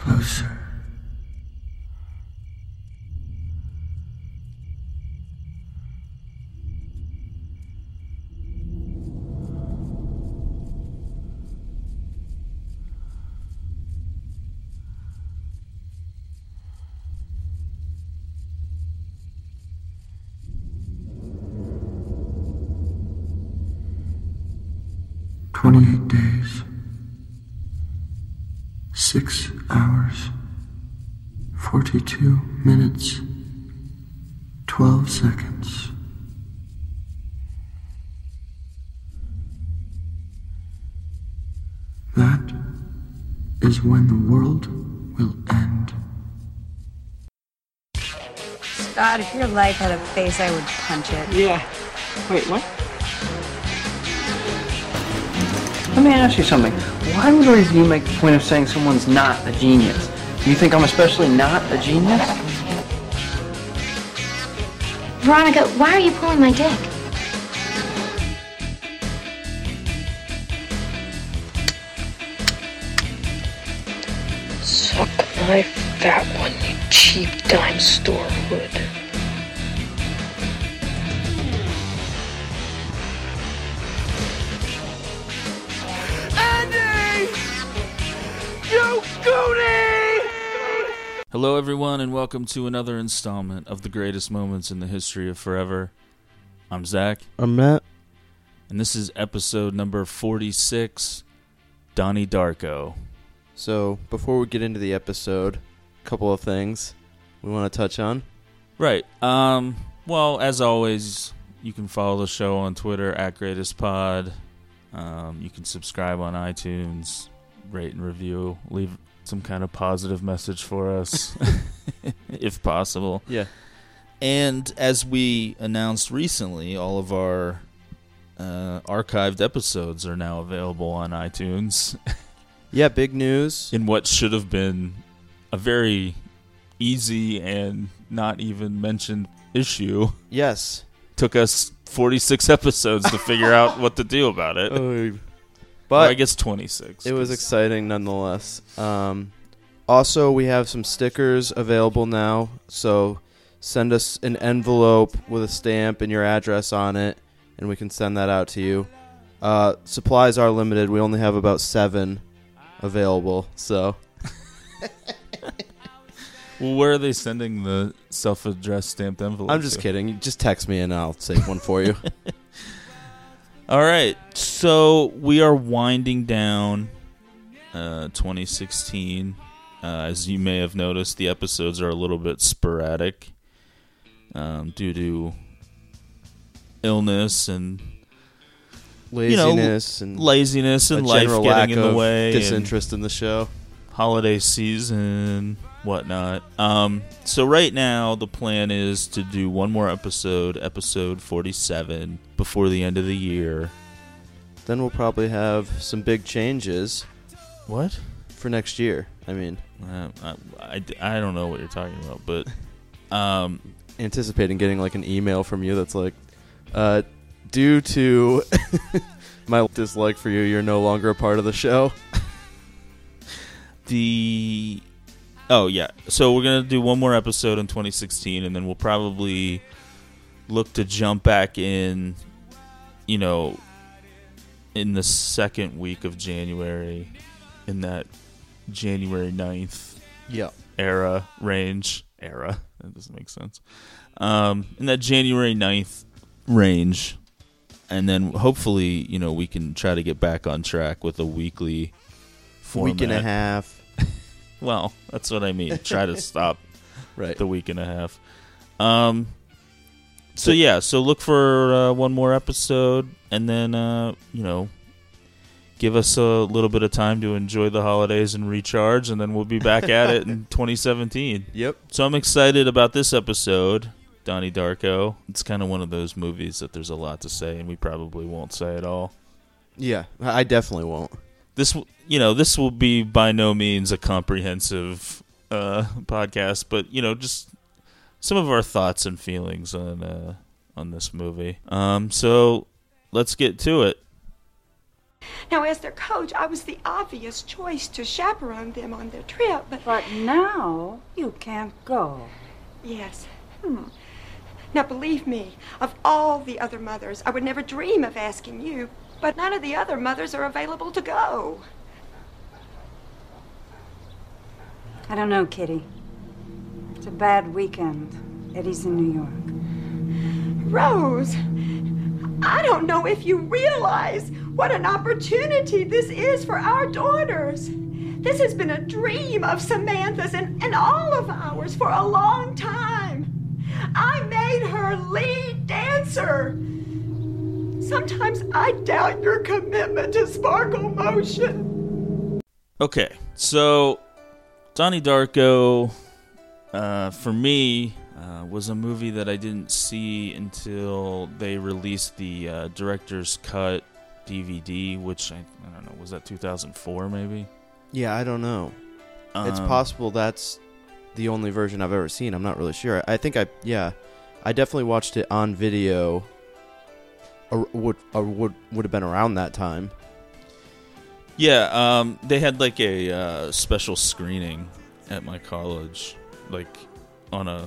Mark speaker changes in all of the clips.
Speaker 1: Closer. Twenty-eight days. Six 42 minutes, 12 seconds. That is when the world will end.
Speaker 2: God, if your life had a face, I would punch it.
Speaker 3: Yeah. Wait, what? Let me ask you something. Why would you make the point of saying someone's not a genius? You think I'm especially not a genius?
Speaker 4: Veronica, why are you pulling my dick?
Speaker 5: Suck my fat one, you cheap dime store hood.
Speaker 6: Hello, everyone, and welcome to another installment of the greatest moments in the history of forever. I'm Zach,
Speaker 7: I'm Matt.
Speaker 6: and this is episode number 46 Donnie Darko.
Speaker 7: So before we get into the episode, a couple of things we want to touch on.
Speaker 6: Right. Um, well, as always, you can follow the show on Twitter at GreatestPod. Um, you can subscribe on iTunes, rate and review, leave some kind of positive message for us, if possible.
Speaker 7: Yeah.
Speaker 6: And as we announced recently, all of our uh, archived episodes are now available on iTunes
Speaker 7: Yeah, big news.
Speaker 6: in what should have been a very easy and not even mentioned issue.
Speaker 7: Yes.
Speaker 6: Took us 46 episodes to figure out what to do about it. Or I guess 26.
Speaker 7: it was exciting nonetheless. Um, also, we have some stickers available now. So send us an envelope with a stamp and your address on it, and we can send that out to you. Uh, supplies are limited. We only have about seven available. So
Speaker 6: Well, where are they sending the self-addressed stamped envelope?
Speaker 7: I'm just
Speaker 6: to?
Speaker 7: kidding. You just text me and I'll save one for you.
Speaker 6: All right, so we are winding down uh, 2016. Uh, as you may have noticed, the episodes are a little bit sporadic um, due to illness and You know,
Speaker 7: Laziness and
Speaker 6: laziness and life getting
Speaker 7: lack
Speaker 6: in the way,
Speaker 7: disinterest in the show.
Speaker 6: holiday season, whatnot. Um, so right now the plan is to do one more episode, episode 47, before the end of the year.
Speaker 7: Then we'll probably have some big changes
Speaker 6: What?
Speaker 7: for next year. I mean,
Speaker 6: Uh, I, I, I don't know what you're talking about, but um,
Speaker 7: anticipating getting like an email from you that's like, uh, due to my dislike for you, you're no longer a part of the show.
Speaker 6: the oh yeah, so we're gonna do one more episode in 2016, and then we'll probably look to jump back in, you know, in the second week of January, in that January 9th
Speaker 7: Yeah.
Speaker 6: era range era that doesn't make sense um in that january 9th range and then hopefully you know we can try to get back on track with a weekly format.
Speaker 7: Week and a half.
Speaker 6: Well that's what i mean try to stop
Speaker 7: Right.
Speaker 6: the week and a half um so yeah so look for uh, one more episode and then uh you know give us a little bit of time to enjoy the holidays and recharge and then we'll be back at it in 2017
Speaker 7: Yep.
Speaker 6: so i'm excited about this episode donnie darko it's kind of one of those movies that there's a lot to say and we probably won't say it all
Speaker 7: Yeah. I I definitely won't.
Speaker 6: This you know this will be by no means a comprehensive uh podcast but you know just some of our thoughts and feelings on uh on this movie um so let's get to it
Speaker 8: Now, as their coach, I was the obvious choice to chaperone them on their trip, but.
Speaker 2: But now you can't go.
Speaker 8: Yes. Hmm. Now, believe me, of all the other mothers, I would never dream of asking you, but none of the other mothers are available to go.
Speaker 2: I don't know, Kitty. It's a bad weekend. Eddie's in New York.
Speaker 8: Rose, I don't know if you realize what an opportunity this is for our daughters. This has been a dream of Samantha's and, and all of ours for a long time. I made her lead dancer. Sometimes I doubt your commitment to sparkle motion.
Speaker 6: Okay, so Donnie Darko, uh, for me, uh, was a movie that I didn't see until they released the uh, director's cut DVD, which I, I don't know, was that 2004 maybe?
Speaker 7: Yeah, I don't know. it's
Speaker 6: Um,
Speaker 7: possible that's the only version I've ever seen. I'm not really sure. I think I yeah, I definitely watched it on video. Or would or would would have been around that time.
Speaker 6: Yeah, um, they had like a uh, special screening at my college, like on a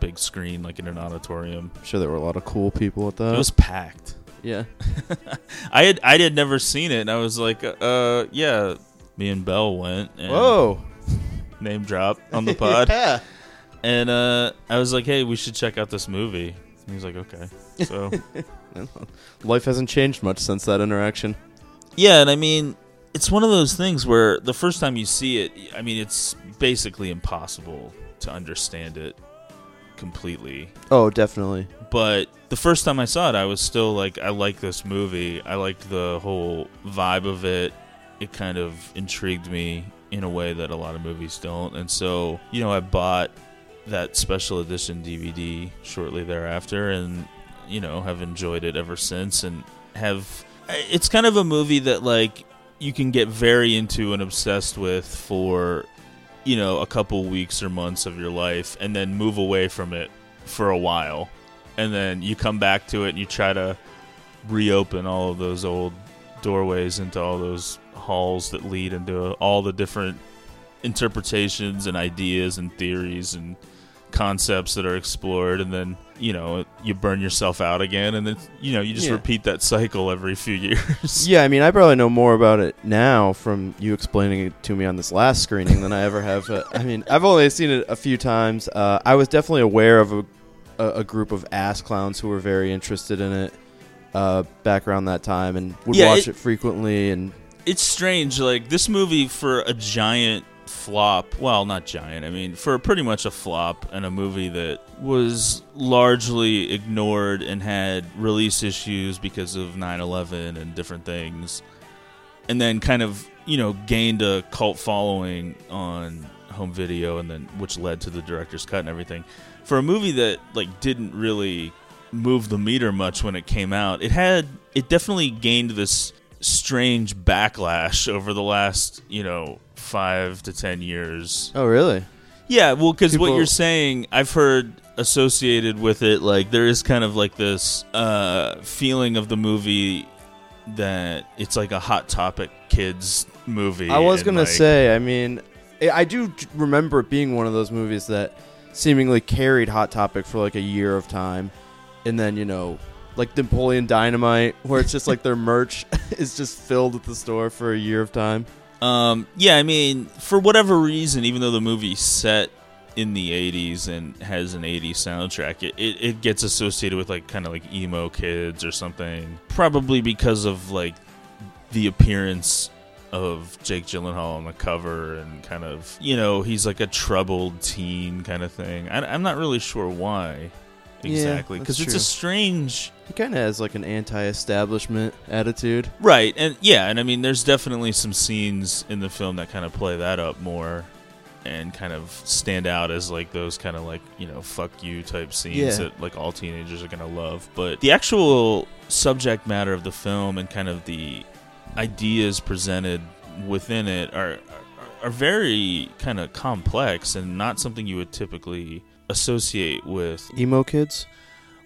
Speaker 6: big screen, like in an auditorium.
Speaker 7: I'm sure there were a lot of cool people at that.
Speaker 6: It was packed.
Speaker 7: yeah.
Speaker 6: I had I had never seen it, and I was like, uh, yeah. Me and Bell went. And
Speaker 7: Whoa.
Speaker 6: Name drop on the pod,
Speaker 7: yeah.
Speaker 6: and uh, I was like, hey, we should check out this movie. And he was like, okay. So
Speaker 7: Life hasn't changed much since that interaction.
Speaker 6: yeah, and I mean, it's one of those things where the first time you see it, I mean, it's basically impossible to understand it completely.
Speaker 7: Oh, definitely.
Speaker 6: but the first time I saw it, I was still like, I like this movie. I liked the whole vibe of it. It kind of intrigued me in a way that a lot of movies don't. And so, you know, I bought that special edition DVD shortly thereafter and, you know, have enjoyed it ever since and have. It's kind of a movie that, like, you can get very into and obsessed with for, you know, a couple weeks or months of your life and then move away from it for a while and then you come back to it and you try to reopen all of those old doorways into all those halls that lead into all the different interpretations and ideas and theories and concepts that are explored and then you know you burn yourself out again and then you know you just
Speaker 7: Yeah.
Speaker 6: repeat that cycle every few years
Speaker 7: Yeah, I mean, I probably know more about it now from you explaining it to me on this last screening than I ever have. Uh, I mean, I've only seen it a few times. Uh, I was definitely aware of a, a, a group of ass clowns who were very interested in it uh, back around that time and would
Speaker 6: Yeah,
Speaker 7: watch
Speaker 6: it-
Speaker 7: it, frequently. And
Speaker 6: it's strange like this movie for a giant flop. Well not giant. I mean for pretty much a flop and a movie that was largely ignored and had release issues because of 9-11 and different things and then kind of you know gained a cult following on home video and then which led to the director's cut and everything. For a movie that like didn't really move the meter much when it came out it had it definitely gained this strange backlash over the last you know five to ten years
Speaker 7: oh, really?
Speaker 6: yeah, well, because what
Speaker 7: People-
Speaker 6: you're saying, I've heard associated with it, like there is kind of like this uh, feeling of the movie that it's like a hot topic kids movie.
Speaker 7: I was
Speaker 6: and,
Speaker 7: gonna
Speaker 6: like-
Speaker 7: say. I mean, I I do j- remember it being one of those movies that seemingly carried Hot Topic for like a year of time, and then you know, like Napoleon Dynamite, where it's just like their merch is just filled at the store for a year of time.
Speaker 6: Um, yeah, I mean, for whatever reason, even though the movie's set in the 80s and has an 80s soundtrack, it, it, it gets associated with like kind of like emo kids or something. Probably because of like the appearance of Jake Gyllenhaal on the cover and kind of, you know, he's like a troubled teen kind of thing. I, I'm not really sure why exactly because it's a strange
Speaker 7: He kind of has like an anti-establishment attitude.
Speaker 6: Right, and yeah, and I mean, there's definitely some scenes in the film that kind of play that up more, and kind of stand out as like those kind of like you know fuck you type scenes
Speaker 7: Yeah.
Speaker 6: that like all teenagers are gonna love. But the actual subject matter of the film and kind of the ideas presented within it are are, are very kind of complex and not something you would typically associate with
Speaker 7: Emo kids.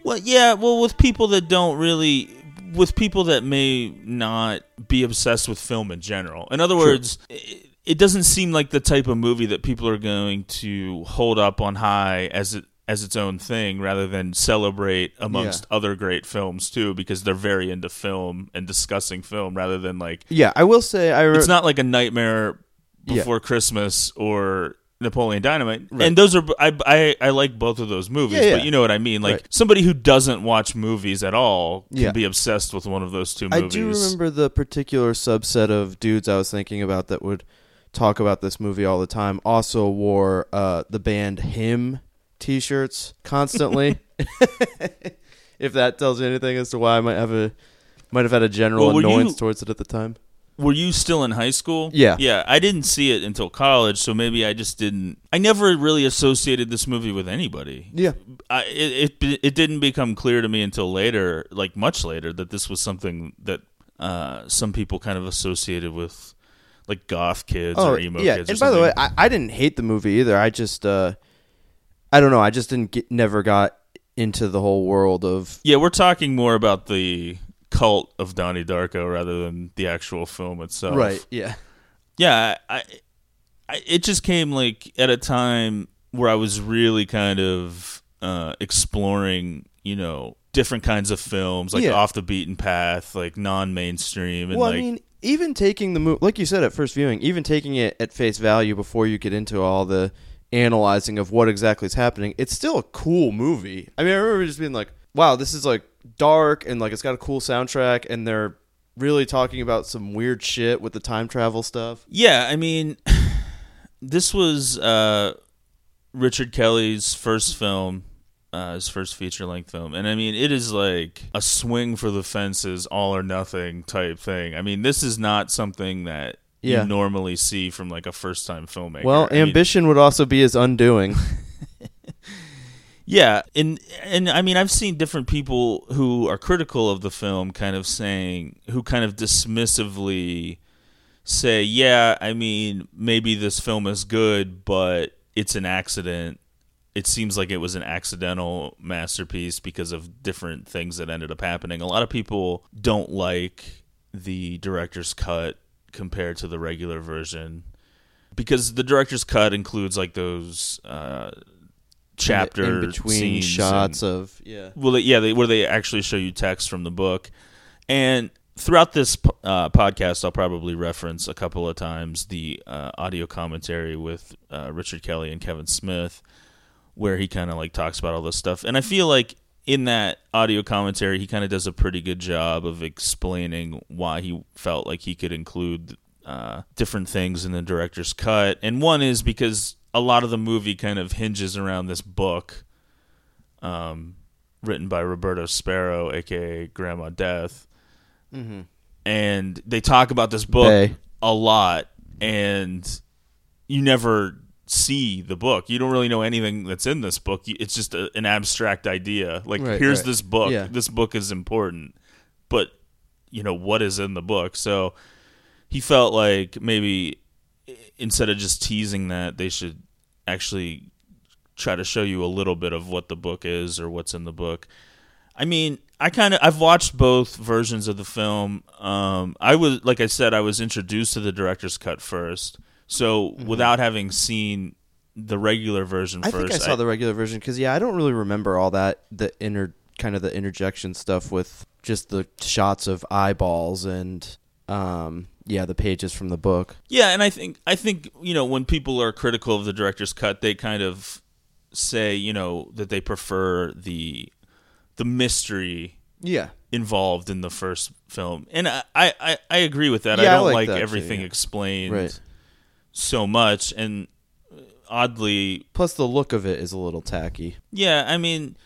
Speaker 6: Well, yeah, well, with people that don't really, with people that may not be obsessed with film in general. In other words, it, it doesn't seem like the type of movie that people are going to hold up on high as it as its own thing rather than celebrate amongst other great films too because they're very into film and discussing film rather than like
Speaker 7: Yeah, I will say I. Re-
Speaker 6: it's not like a nightmare
Speaker 7: Yeah.
Speaker 6: before Christmas or Napoleon Dynamite. And those are I, I I like both of those movies,
Speaker 7: Yeah, yeah.
Speaker 6: but you know what I mean. Like
Speaker 7: Right.
Speaker 6: somebody who doesn't watch movies at all can
Speaker 7: Yeah.
Speaker 6: be obsessed with one of those two movies.
Speaker 7: I do remember the particular subset of dudes I was thinking about that would talk about this movie all the time. Also wore uh, the band Him T-shirts constantly. if that tells you anything as to why I might have a might have had a general
Speaker 6: Well,
Speaker 7: annoyance
Speaker 6: you-
Speaker 7: towards it at the time.
Speaker 6: Were you still in high school?
Speaker 7: Yeah.
Speaker 6: Yeah, I didn't see it until college, so maybe I just didn't. I never really associated this movie with anybody.
Speaker 7: Yeah.
Speaker 6: I, it, it it didn't become clear to me until later, like much later, that this was something that uh, some people kind of associated with, like goth kids or emo
Speaker 7: Oh, yeah.
Speaker 6: kids.
Speaker 7: And by the way. I, I didn't hate the movie either. I just uh, I don't know. I just didn't get never got into the whole world of
Speaker 6: yeah, we're talking more about the cult of Donnie Darko rather than the actual film itself.
Speaker 7: right. Yeah.
Speaker 6: yeah, I, I, it just came like at a time where I was really kind of uh, exploring, you know, different kinds of films, like
Speaker 7: Yeah.
Speaker 6: off the beaten path, like non-mainstream, and
Speaker 7: well,
Speaker 6: like
Speaker 7: I mean, even taking the movie, like you said at first viewing, even taking it at face value before you get into all the analyzing of what exactly is happening, it's still a cool movie. I mean, I remember just being like, "Wow, this is like dark and like it's got a cool soundtrack, and they're really talking about some weird shit with the time travel stuff."
Speaker 6: yeah, I mean, this was uh, Richard Kelly's first film. Uh, his first feature length film. And I mean, it is like a swing for the fences, all or nothing type thing. I mean, this is not something that
Speaker 7: Yeah.
Speaker 6: you normally see from like a first time filmmaker.
Speaker 7: Well,
Speaker 6: I mean-
Speaker 7: ambition would also be his undoing.
Speaker 6: Yeah, and and I mean I've seen different people who are critical of the film kind of saying who kind of dismissively say, "Yeah, I mean maybe this film is good, but it's an accident. It seems like it was an accidental masterpiece because of different things that ended up happening." A lot of people don't like the director's cut compared to the regular version because the director's cut includes like those uh chapter
Speaker 7: in between
Speaker 6: scenes
Speaker 7: shots
Speaker 6: and-
Speaker 7: of yeah.
Speaker 6: well, yeah, they, where they actually show you text from the book, and throughout this uh, podcast, I'll probably reference a couple of times the uh, audio commentary with uh, Richard Kelly and Kevin Smith, where he kind of like talks about all this stuff, and I feel like in that audio commentary, he kind of does a pretty good job of explaining why he felt like he could include uh, different things in the director's cut, and one is because a lot of the movie kind of hinges around this book um, written by Roberta Sparrow, aka Grandma Death, and they talk about this book
Speaker 7: Bay.
Speaker 6: a lot, and you never see the book. You don't really know anything that's in this book. It's just a, an abstract idea. Like,
Speaker 7: Right,
Speaker 6: here's
Speaker 7: right.
Speaker 6: this book.
Speaker 7: Yeah.
Speaker 6: This book is important, but you know what is in the book. So he felt like maybe instead of just teasing that, they should actually try to show you a little bit of what the book is or what's in the book. I mean, I kind of I've watched both versions of the film. Um, I was like I said, I was introduced to the director's cut first, so without having seen the regular version
Speaker 7: Mm-hmm. I
Speaker 6: first,
Speaker 7: think I saw the regular version because yeah, I don't really remember all that the inner kind of the interjection stuff with just the shots of eyeballs and um yeah the pages from the book.
Speaker 6: Yeah, and I think I think you know when people are critical of the director's cut, they kind of say you know that they prefer the the mystery
Speaker 7: Yeah,
Speaker 6: involved in the first film, and I I, I agree with that.
Speaker 7: Yeah,
Speaker 6: I
Speaker 7: I
Speaker 6: don't
Speaker 7: like
Speaker 6: like,
Speaker 7: that too,
Speaker 6: everything
Speaker 7: yeah.
Speaker 6: explained
Speaker 7: Right.
Speaker 6: so much, and uh, oddly,
Speaker 7: plus the look of it is a little tacky.
Speaker 6: yeah, I mean,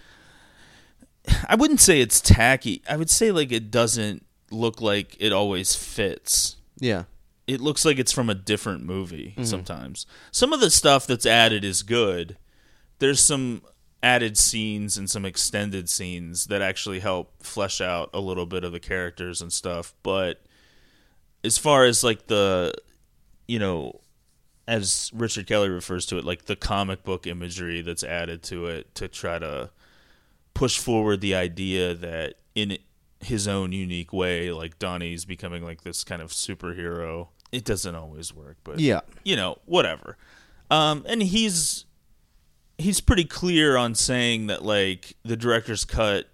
Speaker 6: I wouldn't say it's tacky. I would say like it doesn't look like it always fits.
Speaker 7: Yeah,
Speaker 6: it looks like it's from a different movie
Speaker 7: Mm-hmm.
Speaker 6: sometimes. Some of the stuff that's added is good. There's some added scenes and some extended scenes that actually help flesh out a little bit of the characters and stuff, but as far as like the you know as Richard Kelly refers to it like the comic book imagery that's added to it to try to push forward the idea that in his own unique way. Like Donnie's becoming like this kind of superhero. It doesn't always work, but
Speaker 7: Yeah.
Speaker 6: you know, whatever. Um, and he's he's pretty clear on saying that like the director's cut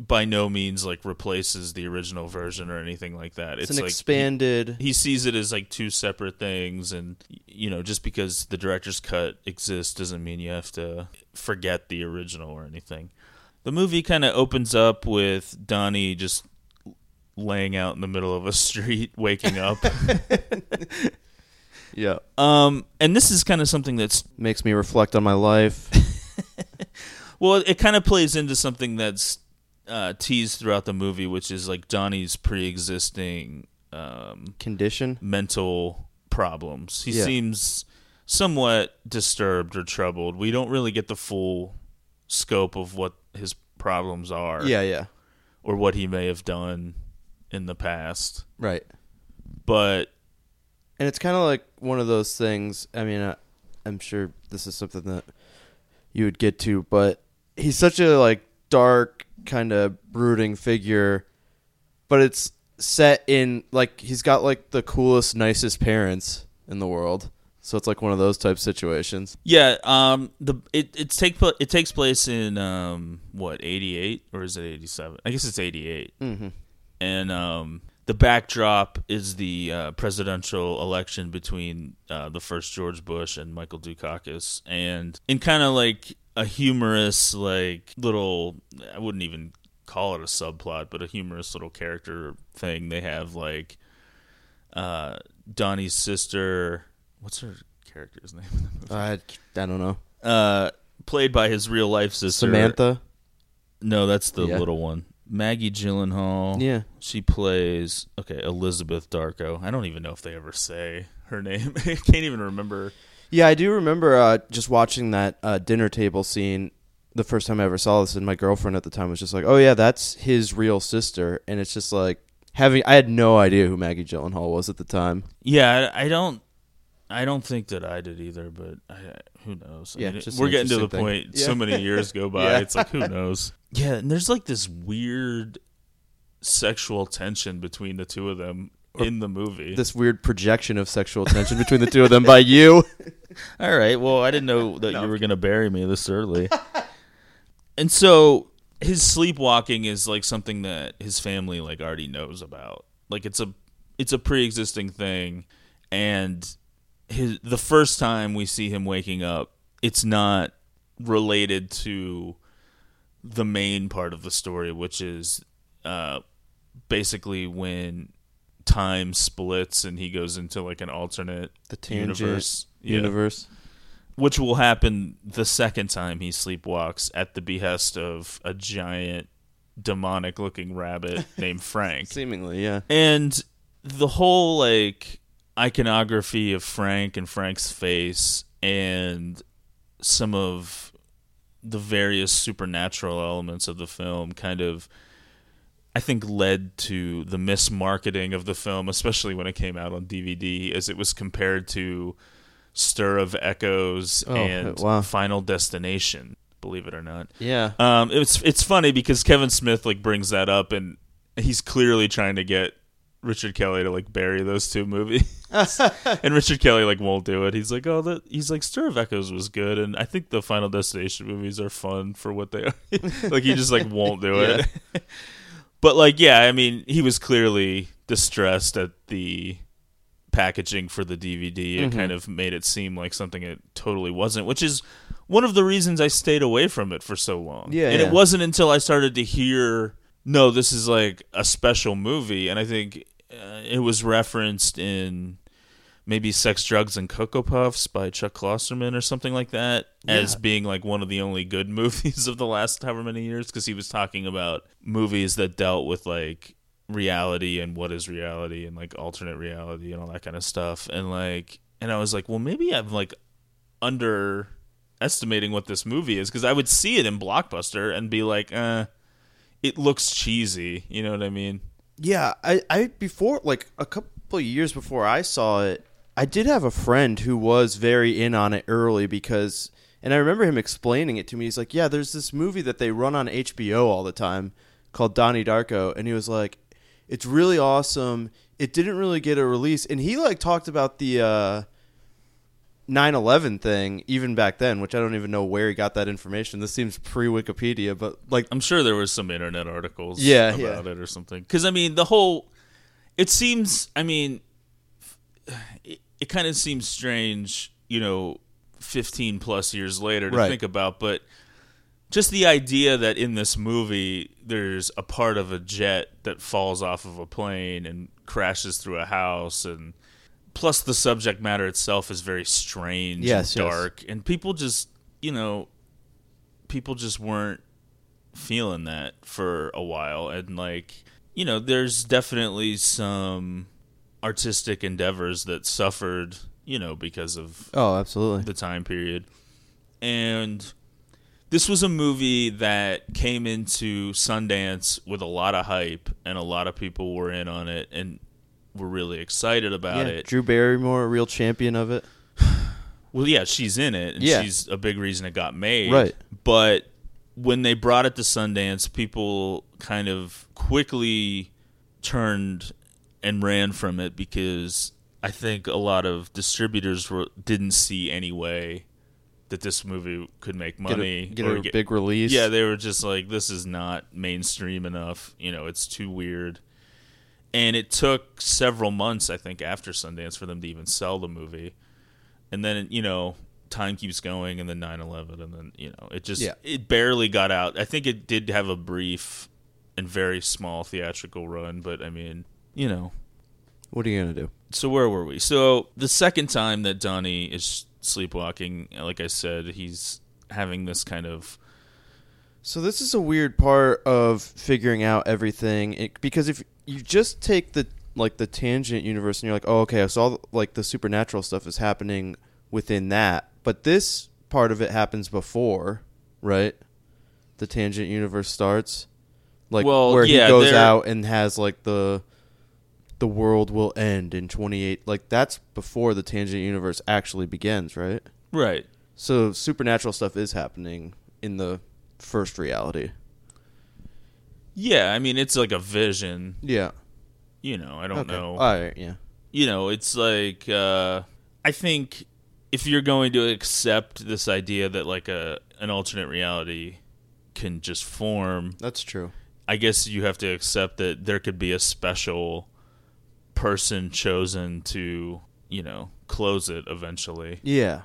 Speaker 6: by no means like replaces the original version or anything like that.
Speaker 7: It's,
Speaker 6: It's,
Speaker 7: an
Speaker 6: like
Speaker 7: expanded.
Speaker 6: he, he sees it as like two separate things, and you know, just because the director's cut exists doesn't mean you have to forget the original or anything. The movie kind of opens up with Donnie just laying out in the middle of a street, waking up.
Speaker 7: yeah.
Speaker 6: um, and this is kind of something that's
Speaker 7: Makes me reflect on my life.
Speaker 6: Well, it kind of plays into something that's uh, teased throughout the movie, which is like Donnie's pre-existing um,
Speaker 7: Condition.
Speaker 6: mental problems. He
Speaker 7: Yeah.
Speaker 6: seems somewhat disturbed or troubled. We don't really get the full scope of what his problems are,
Speaker 7: Yeah, yeah.
Speaker 6: or what he may have done in the past.
Speaker 7: Right.
Speaker 6: But
Speaker 7: And it's kind of like one of those things. I mean, I, I'm sure this is something that you would get to, but he's such a like dark, kind of brooding figure. But it's set in like he's got like the coolest, nicest parents in the world. So it's like one of those type situations.
Speaker 6: yeah, um, the it it take it takes place in um what eighty eight or is it eighty seven? I guess it's eighty eight.
Speaker 7: Mm-hmm.
Speaker 6: and um, the backdrop is the uh, presidential election between uh, the first George Bush and Michael Dukakis, and in kind of like a humorous, like little, I wouldn't even call it a subplot, but a humorous little character thing. They have like uh, Donnie's sister. What's her character's name? in the movie?
Speaker 7: I I don't know.
Speaker 6: Uh, played by his real life sister
Speaker 7: Samantha.
Speaker 6: No, that's the
Speaker 7: Yeah.
Speaker 6: little one. Maggie Gyllenhaal.
Speaker 7: Yeah.
Speaker 6: She plays okay, Elizabeth Darko. I don't even know if they ever say her name. I can't even remember.
Speaker 7: Yeah, I do remember uh, just watching that uh, dinner table scene the first time I ever saw this, and my girlfriend at the time was just like, "Oh yeah, that's his real sister," and it's just like having I had no idea who Maggie Gyllenhaal was at the time.
Speaker 6: Yeah, I, I don't. I don't think that I did either, but I, who knows? I mean, we're getting to the
Speaker 7: thing.
Speaker 6: point.
Speaker 7: Yeah.
Speaker 6: So many years go by.
Speaker 7: Yeah.
Speaker 6: It's like who knows? Yeah, and there's like this weird sexual tension between the two of them in the movie.
Speaker 7: This weird projection of sexual tension between the two of them by you.
Speaker 6: All right. Well, I didn't know that you were going to bury me this early. and so his sleepwalking is like something that his family like already knows about. Like it's a it's a pre-existing thing and his the first time we see him waking up, it's not related to the main part of the story, which is uh basically when time splits and he goes into like an alternate
Speaker 7: The tangent
Speaker 6: universe. Yeah.
Speaker 7: universe.
Speaker 6: Which will happen the second time he sleepwalks at the behest of a giant demonic looking rabbit named Frank.
Speaker 7: Seemingly, yeah.
Speaker 6: And the whole like iconography of Frank and Frank's face and some of the various supernatural elements of the film kind of I think led to the mismarketing of the film, especially when it came out on DVD, as it was compared to Stir of Echoes
Speaker 7: Oh,
Speaker 6: and
Speaker 7: wow.
Speaker 6: Final Destination, believe it or not.
Speaker 7: Yeah.
Speaker 6: Um, it's it's funny because Kevin Smith like brings that up, and he's clearly trying to get Richard Kelly to like bury those two movies, and Richard Kelly like won't do it. He's like, oh, that he's like Stir of Echoes was good, and I think the Final Destination movies are fun for what they are. like he just like won't do it. but like, yeah, I mean, he was clearly distressed at the packaging for the DVD. It
Speaker 7: Mhm.
Speaker 6: kind of made it seem like something it totally wasn't, which is one of the reasons I stayed away from it for so long.
Speaker 7: Yeah,
Speaker 6: and
Speaker 7: yeah.
Speaker 6: it wasn't until I started to hear, no, this is like a special movie, and I think uh, it was referenced in maybe Sex, Drugs, and Cocoa Puffs by Chuck Klosterman or something like that as being like one of the only good movies of the last however many years because he was talking about movies that dealt with like reality and what is reality and like alternate reality and all that kind of stuff. And like and I was like well maybe I'm like underestimating what this movie is because I would see it in Blockbuster and be like uh it looks cheesy you know what I mean
Speaker 7: Yeah, I, I before like a couple of years before I saw it, I did have a friend who was very in on it early because and I remember him explaining it to me. He's like, "Yeah, there's this movie that they run on HBO all the time called Donnie Darko, and he was like, "It's really awesome. It didn't really get a release." And he like talked about the uh, 9/11 thing even back then, which I don't even know where he got that information. This seems pre Wikipedia, but like
Speaker 6: I'm sure there was some internet articles
Speaker 7: Yeah,
Speaker 6: about
Speaker 7: yeah.
Speaker 6: it or something. Because I mean, the whole it seems. I mean, it, it kind of seems strange, you know, 15 plus years later to
Speaker 7: Right.
Speaker 6: think about, but just the idea that in this movie there's a part of a jet that falls off of a plane and crashes through a house and plus the subject matter itself is very strange
Speaker 7: Yes,
Speaker 6: and
Speaker 7: yes.
Speaker 6: dark and people just you know people just weren't feeling that for a while and like you know there's definitely some artistic endeavors that suffered you know because of
Speaker 7: oh, absolutely.
Speaker 6: the time period. And this was a movie that came into Sundance with a lot of hype and a lot of people were in on it and were really excited about
Speaker 7: Yeah,
Speaker 6: it.
Speaker 7: Drew Barrymore, a real champion of it.
Speaker 6: Well, yeah, she's in it and
Speaker 7: Yeah.
Speaker 6: she's a big reason it got made.
Speaker 7: Right.
Speaker 6: But when they brought it to Sundance, people kind of quickly turned and ran from it because I think a lot of distributors were, didn't see any way that this movie could make
Speaker 7: Get a-
Speaker 6: money
Speaker 7: get
Speaker 6: or
Speaker 7: a big release.
Speaker 6: Yeah, they were just like, this is not mainstream enough. You know, it's too weird. And it took several months, I think, after Sundance for them to even sell the movie. And then, you know, time keeps going and then 9-11 and then, you know, it just,
Speaker 7: Yeah.
Speaker 6: it barely got out. I think it did have a brief and very small theatrical run, but I mean, you know,
Speaker 7: What are you gonna do?
Speaker 6: so where were we? So the second time that Donnie is sleepwalking, like I said, he's having this kind of
Speaker 7: So this is a weird part of figuring out everything it, because if you just take the like the tangent universe and you're like, oh, okay, so all like the supernatural stuff is happening within that, but this part of it happens before, right? The tangent universe starts, like
Speaker 6: Well,
Speaker 7: where
Speaker 6: yeah,
Speaker 7: he goes
Speaker 6: they're-
Speaker 7: out and has like the the world will end in 28 like that's before the tangent universe actually begins right
Speaker 6: right.
Speaker 7: so supernatural stuff is happening in the first reality
Speaker 6: Yeah, I mean it's like a vision.
Speaker 7: yeah
Speaker 6: You know, I don't
Speaker 7: okay
Speaker 6: know.
Speaker 7: all right yeah
Speaker 6: you know, it's like uh, I think if you're going to accept this idea that like a an alternate reality can just form,
Speaker 7: that's true
Speaker 6: I guess you have to accept that there could be a special person chosen to, you know, close it eventually.
Speaker 7: yeah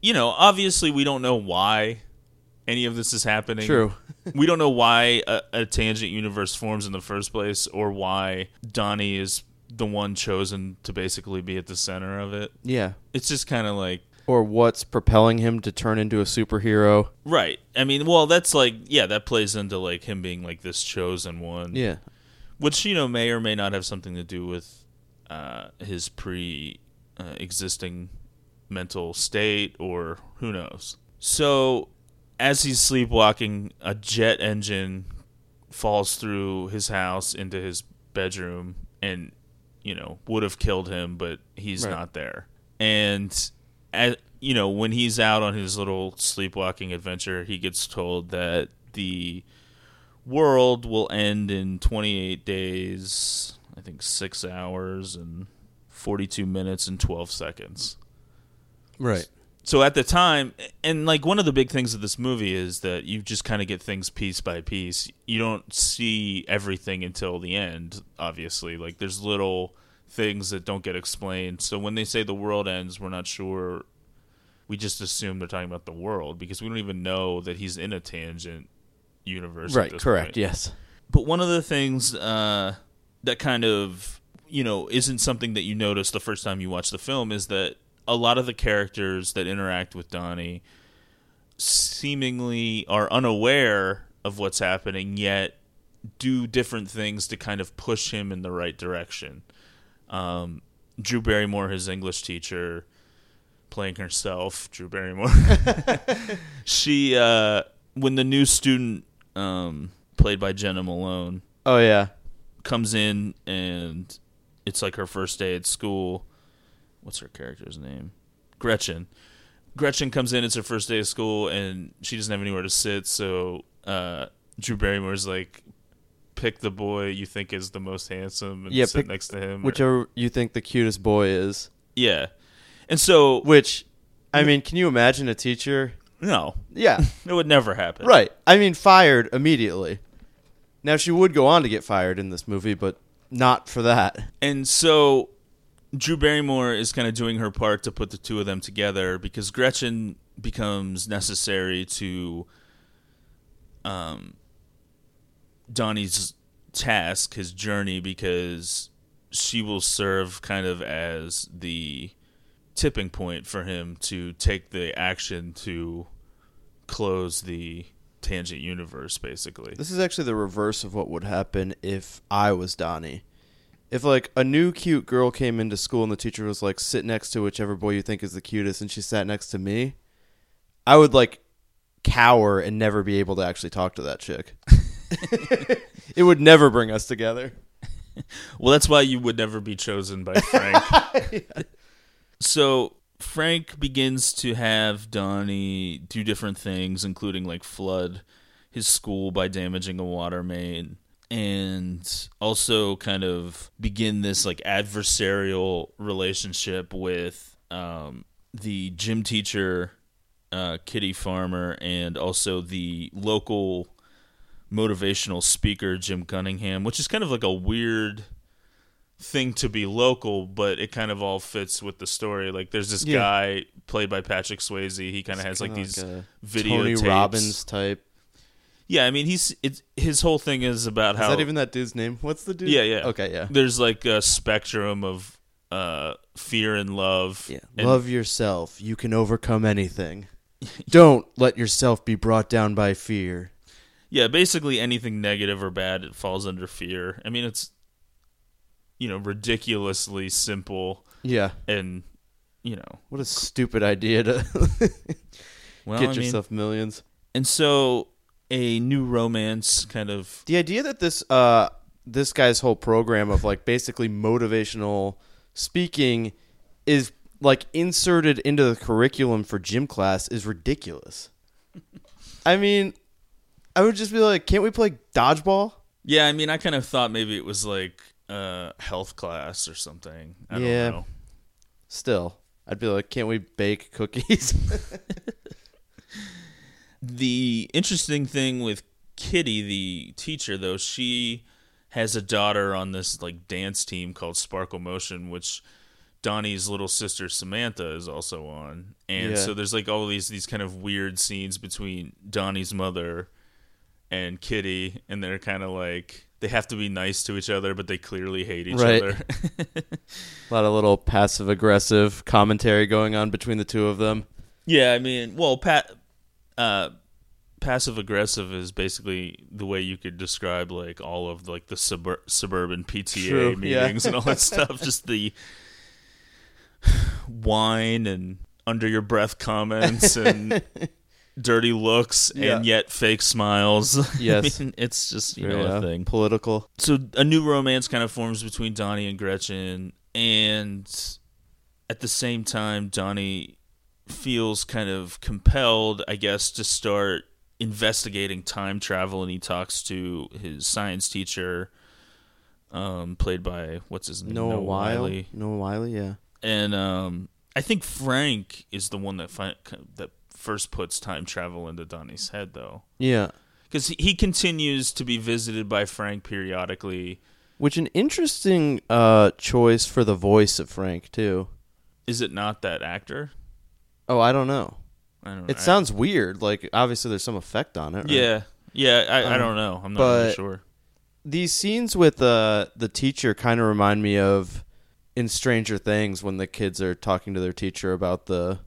Speaker 6: You know, obviously we don't know why any of this is happening.
Speaker 7: True.
Speaker 6: we don't know why a, a tangent universe forms in the first place or why Donnie is the one chosen to basically be at the center of it.
Speaker 7: yeah
Speaker 6: It's just kind of like
Speaker 7: or what's propelling him to turn into a superhero
Speaker 6: right. I mean, well, that's like yeah, that plays into like him being like this chosen one.
Speaker 7: yeah
Speaker 6: which you know may or may not have something to do with uh, his pre uh, existing mental state or who knows. So as he's sleepwalking, a jet engine falls through his house into his bedroom and you know would have killed him but he's
Speaker 7: Right.
Speaker 6: not there. And at, you know when he's out on his little sleepwalking adventure, he gets told that the world will end in 28 days, I think 6 hours and 42 minutes and 12 seconds.
Speaker 7: right
Speaker 6: So at the time, and like one of the big things of this movie is that you just kind of get things piece by piece. You don't see everything until the end, obviously. Like there's little things that don't get explained. So when they say the world ends, we're not sure. We just assume they're talking about the world because we don't even know that he's in a tangent universe.
Speaker 7: right correct
Speaker 6: point.
Speaker 7: yes
Speaker 6: But one of the things uh, that kind of you know isn't something that you notice the first time you watch the film is that a lot of the characters that interact with Donnie seemingly are unaware of what's happening, yet do different things to kind of push him in the right direction. Um, Drew Barrymore, his English teacher, playing herself, Drew Barrymore. she, uh, when the new student, um, played by Jena Malone,
Speaker 7: oh yeah
Speaker 6: comes in and it's like her first day at school. What's her character's name? Gretchen. Gretchen comes in. It's her first day of school, and she doesn't have anywhere to sit. So uh, Drew Barrymore's like pick the boy you think is the most handsome and
Speaker 7: Yeah,
Speaker 6: sit next to him. or-
Speaker 7: Whichever you think the cutest boy is.
Speaker 6: yeah, and so
Speaker 7: Which, I mean, can you imagine a teacher?
Speaker 6: no,
Speaker 7: Yeah.
Speaker 6: it would never happen.
Speaker 7: right. I mean, fired immediately. Now, she would go on to get fired in this movie, but not for that.
Speaker 6: And so Drew Barrymore is kind of doing her part to put the two of them together because Gretchen becomes necessary to um, Donnie's task, his journey, because she will serve kind of as the tipping point for him to take the action to close the tangent universe, basically.
Speaker 7: This is actually the reverse of what would happen if I was Donnie. If like a new cute girl came into school and the teacher was like sit next to whichever boy you think is the cutest and she sat next to me, I would like cower and never be able to actually talk to that chick. it would never bring us together.
Speaker 6: Well, that's why you would never be chosen by Frank. So Frank begins to have Donnie do different things, including like flood his school by damaging a water main, and also kind of begin this like adversarial relationship with um, the gym teacher, uh, Kitty Farmer, and also the local motivational speaker, Jim Cunningham, which is kind of like a weird thing to be local, but it kind of all fits with the story. Like there's this
Speaker 7: Yeah.
Speaker 6: guy played by Patrick Swayze. He kind of has like these
Speaker 7: a
Speaker 6: video
Speaker 7: Tony. Robbins type.
Speaker 6: Yeah, I mean he's it's his whole thing is about
Speaker 7: Is
Speaker 6: how
Speaker 7: that even that dude's name? What's the dude?
Speaker 6: yeah yeah
Speaker 7: Okay, yeah.
Speaker 6: There's like a spectrum of uh fear and love.
Speaker 7: Yeah.
Speaker 6: And-
Speaker 7: Love yourself. You can overcome anything. Don't let yourself be brought down by fear.
Speaker 6: Yeah, basically anything negative or bad it falls under fear. I mean it's you know ridiculously simple
Speaker 7: Yeah.
Speaker 6: and you know
Speaker 7: What a stupid idea to
Speaker 6: well
Speaker 7: get
Speaker 6: I mean-
Speaker 7: yourself millions.
Speaker 6: and so a new romance kind of
Speaker 7: The idea that this uh this guy's whole program of like basically motivational speaking is like inserted into the curriculum for gym class is ridiculous. I mean, I would just be like, can't we play dodgeball?
Speaker 6: Yeah, I mean, I kind of thought maybe it was like uh, health class or something. I
Speaker 7: Yeah.
Speaker 6: don't know.
Speaker 7: Still, I'd be like, can't we bake cookies?
Speaker 6: The interesting thing with Kitty, the teacher, though, she has a daughter on this like dance team called Sparkle Motion, which Donnie's little sister Samantha is also on. And
Speaker 7: Yeah.
Speaker 6: so there's like all these these kind of weird scenes between Donnie's mother and Kitty, and they're kind of like they have to be nice to each other, but they clearly hate each
Speaker 7: Right.
Speaker 6: other.
Speaker 7: A lot of little passive aggressive commentary going on between the two of them.
Speaker 6: Yeah, I mean, well, pat, uh, passive aggressive is basically the way you could describe like all of like the subur- suburban PTA
Speaker 7: True, yeah.
Speaker 6: meetings and all that stuff. Just the whine and under your breath comments and dirty looks
Speaker 7: Yeah.
Speaker 6: and yet fake smiles.
Speaker 7: Yes.
Speaker 6: I mean, it's just you know a thing.
Speaker 7: Political.
Speaker 6: So a new romance kind of forms between Donnie and Gretchen, and at the same time, Donnie feels kind of compelled, I guess, to start investigating time travel, and he talks to his science teacher, um, played by what's his name,
Speaker 7: Noah Wyle.
Speaker 6: Wyle.
Speaker 7: Noah Wyle, yeah.
Speaker 6: and um, I think Frank is the one that fi- that first puts time travel into Donnie's head, though,
Speaker 7: Yeah.
Speaker 6: because he, he continues to be visited by Frank periodically.
Speaker 7: Which an interesting uh, choice for the voice of Frank too.
Speaker 6: Is it not that actor?
Speaker 7: Oh, I don't know.
Speaker 6: I don't know.
Speaker 7: It sounds weird. Like obviously there's some effect on it. right?
Speaker 6: Yeah, yeah. I, I
Speaker 7: Um,
Speaker 6: don't know. I'm not really sure.
Speaker 7: These scenes with uh, the teacher kind of remind me of in Stranger Things when the kids are talking to their teacher about the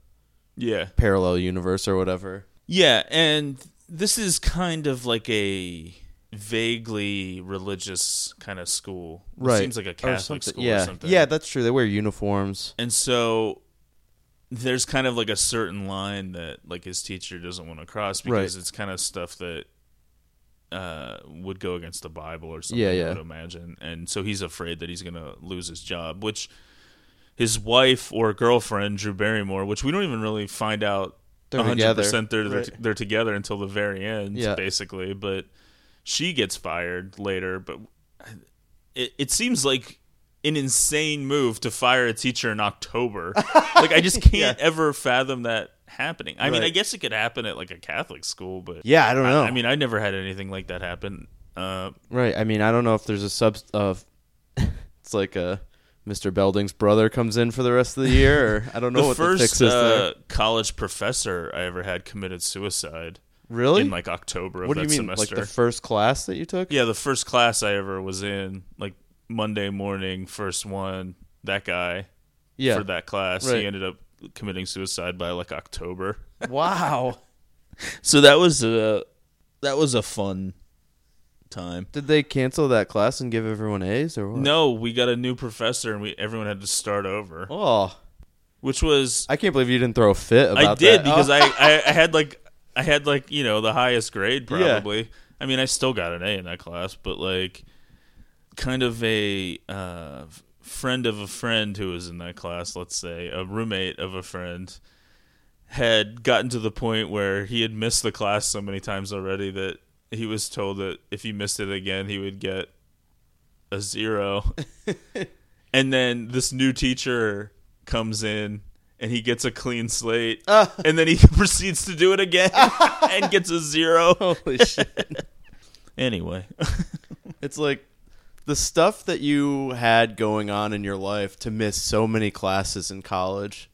Speaker 6: Yeah,
Speaker 7: parallel universe or whatever.
Speaker 6: yeah. And this is kind of like a vaguely religious kind of school. It
Speaker 7: Right.
Speaker 6: Seems like a Catholic school
Speaker 7: yeah.
Speaker 6: or something.
Speaker 7: Yeah, that's true. They wear uniforms.
Speaker 6: And so there's kind of like a certain line that like his teacher doesn't want to cross because
Speaker 7: Right.
Speaker 6: it's kind of stuff that uh, would go against the Bible or something.
Speaker 7: Yeah,
Speaker 6: I
Speaker 7: yeah.
Speaker 6: would imagine, and so he's afraid that he's gonna lose his job, which his wife or girlfriend Drew Barrymore, which we don't even really find out
Speaker 7: They're
Speaker 6: 100
Speaker 7: together.
Speaker 6: percent they're they're,
Speaker 7: Right.
Speaker 6: they're together until the very end,
Speaker 7: Yeah.
Speaker 6: basically. But she gets fired later, but it, it seems like an insane move to fire a teacher in October. like I just can't ever fathom that happening. I mean, I guess it could happen at like a Catholic school, but
Speaker 7: Yeah, I don't know.
Speaker 6: I, mean, I never had anything like that happen. Uh,
Speaker 7: Right. I mean, I don't know if there's a sub of. it's like a Mr. Belding's brother comes in for the rest of the year, or I don't know
Speaker 6: the
Speaker 7: what the fix
Speaker 6: first
Speaker 7: is
Speaker 6: uh, college professor I ever had committed suicide
Speaker 7: Really?
Speaker 6: in like October of
Speaker 7: what do
Speaker 6: that
Speaker 7: you mean?
Speaker 6: semester.
Speaker 7: Like the first class that you took?
Speaker 6: yeah, the first class I ever was in, like Monday morning, first one. That guy
Speaker 7: Yeah.
Speaker 6: for that class,
Speaker 7: Right.
Speaker 6: he ended up committing suicide by like October.
Speaker 7: Wow.
Speaker 6: So that was a that was a fun time.
Speaker 7: Did they cancel that class and give everyone A's or what?
Speaker 6: No, we got a new professor and we everyone had to start over,
Speaker 7: Oh,
Speaker 6: which was
Speaker 7: I can't believe you didn't throw a fit about
Speaker 6: I did
Speaker 7: that.
Speaker 6: because
Speaker 7: Oh.
Speaker 6: I, I I had like I had like you know the highest grade
Speaker 7: Yeah.
Speaker 6: probably. I mean I still got an A in that class, but like kind of a uh, friend of a friend who was in that class, let's say a roommate of a friend, had gotten to the point where he had missed the class so many times already that he was told that if he missed it again he would get a zero. and then this new teacher comes in and he gets a clean slate and then he proceeds to do it again and gets a zero.
Speaker 7: Holy shit.
Speaker 6: Anyway,
Speaker 7: It's like the stuff that you had going on in your life to miss so many classes in college.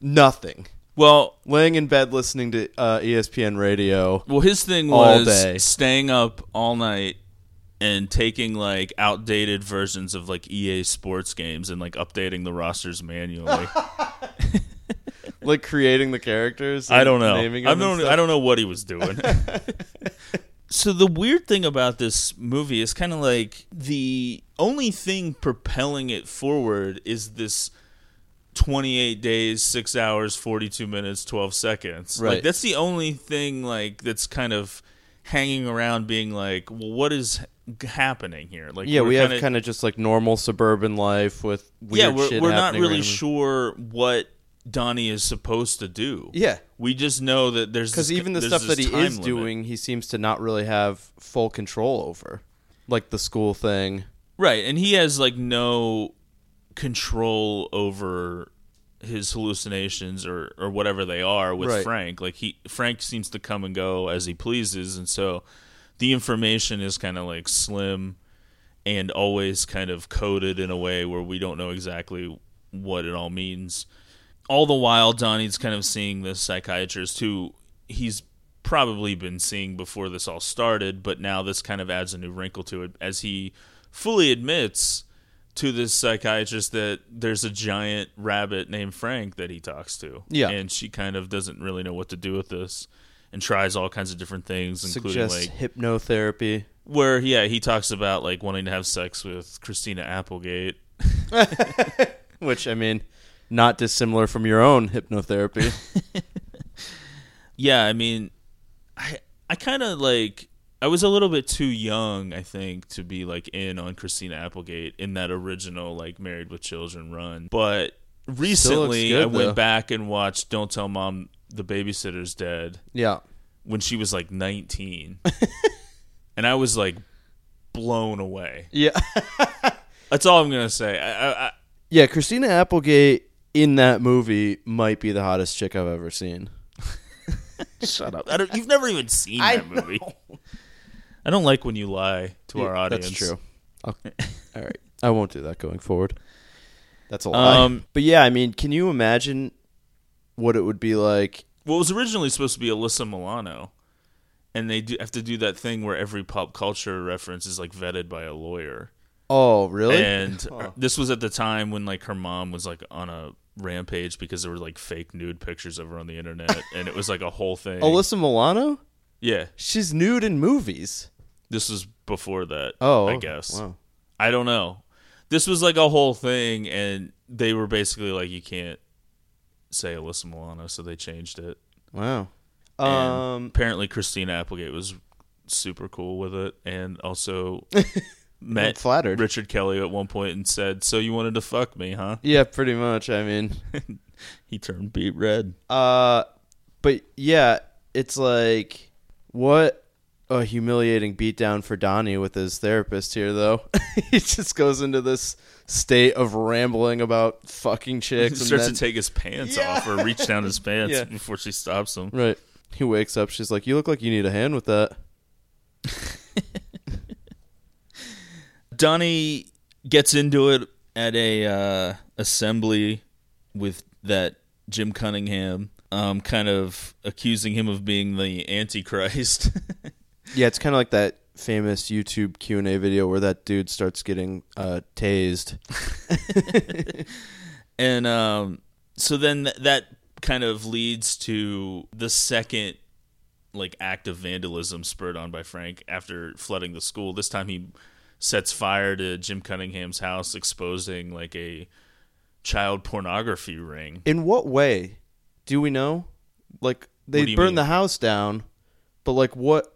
Speaker 7: Nothing.
Speaker 6: well,
Speaker 7: Laying in bed listening to uh, ESPN radio.
Speaker 6: well his thing was
Speaker 7: day.
Speaker 6: staying up all night and taking like outdated versions of like EA sports games and like updating the rosters manually.
Speaker 7: Like creating the characters.
Speaker 6: I don't know.
Speaker 7: Naming
Speaker 6: I don't. I don't know what he was doing. so the weird thing about this movie is kind of like the only thing propelling it forward is this 28 days, 6 hours, 42 minutes, 12 seconds. Like
Speaker 7: Right.
Speaker 6: that's the only thing like that's kind of hanging around being like, well what is happening here? Like
Speaker 7: Yeah, we have
Speaker 6: kinda-
Speaker 7: just like normal suburban life with weird
Speaker 6: yeah, we're, we're not really sure what Donnie is supposed to do.
Speaker 7: Yeah.
Speaker 6: We just know that there's
Speaker 7: Because even the stuff that he is
Speaker 6: limit.
Speaker 7: doing, he seems to not really have full control over. Like the school thing.
Speaker 6: right, and he has like no control over his hallucinations or or whatever they are with
Speaker 7: Right.
Speaker 6: Frank. Like he Frank seems to come and go as he pleases, and so the information is kind of like slim and always kind of coded in a way where we don't know exactly what it all means. All the while, Donnie's kind of seeing this psychiatrist who he's probably been seeing before this all started, but now this kind of adds a new wrinkle to it as he fully admits to this psychiatrist that there's a giant rabbit named Frank that he talks to.
Speaker 7: Yeah.
Speaker 6: And she kind of doesn't really know what to do with this and tries all kinds of different things, including
Speaker 7: Suggests
Speaker 6: like
Speaker 7: hypnotherapy.
Speaker 6: where yeah he talks about like wanting to have sex with Christina Applegate.
Speaker 7: Which, I mean, not dissimilar from your own hypnotherapy.
Speaker 6: Yeah, I mean, I I kind of like I was a little bit too young, I think, to be like in on Christina Applegate in that original like Married with Children run. But recently,
Speaker 7: good,
Speaker 6: I went back and watched Don't Tell Mom the Babysitter's Dead
Speaker 7: yeah.
Speaker 6: when she was like 19, and I was like blown away.
Speaker 7: Yeah.
Speaker 6: That's all I'm gonna say. I, I, I,
Speaker 7: Yeah, Christina Applegate in that movie might be the hottest chick I've ever seen.
Speaker 6: Shut up! I don't, you've never even seen
Speaker 7: I
Speaker 6: that movie. I don't like when you lie to our audience.
Speaker 7: That's true. Okay. All right. I won't do that going forward. That's a lie.
Speaker 6: Um,
Speaker 7: but yeah, I mean, can you imagine what it would be like?
Speaker 6: Well, it was originally supposed to be Alyssa Milano, and they do have to do that thing where every pop culture reference is like vetted by a lawyer.
Speaker 7: Oh, really?
Speaker 6: And
Speaker 7: Oh.
Speaker 6: this was at the time when like her mom was like on a rampage because there were like fake nude pictures of her on the internet, and it was like a whole thing.
Speaker 7: Alyssa Milano?
Speaker 6: yeah,
Speaker 7: She's nude in movies.
Speaker 6: this was before that.
Speaker 7: Oh,
Speaker 6: I guess.
Speaker 7: Wow.
Speaker 6: I don't know. This was like a whole thing, and they were basically like, you can't say Alyssa Milano, so they changed it.
Speaker 7: Wow.
Speaker 6: And
Speaker 7: Um,
Speaker 6: apparently Christina Applegate was super cool with it, and also met
Speaker 7: flattered.
Speaker 6: Richard Kelly at one point and said, "So you wanted to fuck me, huh?"
Speaker 7: yeah, pretty much. I mean,
Speaker 6: He turned beet red.
Speaker 7: uh, but yeah, it's like what a humiliating beatdown for Donnie with his therapist here, though. he just goes into this state of rambling about fucking
Speaker 6: He
Speaker 7: chicks. and
Speaker 6: starts
Speaker 7: then-
Speaker 6: to take his pants
Speaker 7: Yeah.
Speaker 6: off or reach down his pants
Speaker 7: Yeah.
Speaker 6: before she stops him.
Speaker 7: Right. He wakes up. She's like, "You look like you need a hand with that."
Speaker 6: Donnie gets into it at a uh, assembly with that Jim Cunningham, um, kind of accusing him of being the Antichrist.
Speaker 7: Yeah, it's kind of like that famous YouTube Q and A video where that dude starts getting uh, tased.
Speaker 6: and um, so then th- that kind of leads to the second like act of vandalism spurred on by Frank after flooding the school. This time he sets fire to Jim Cunningham's house, exposing like a child pornography ring.
Speaker 7: In what way? Do we know? Like they burned
Speaker 6: mean?
Speaker 7: the house down, but like what?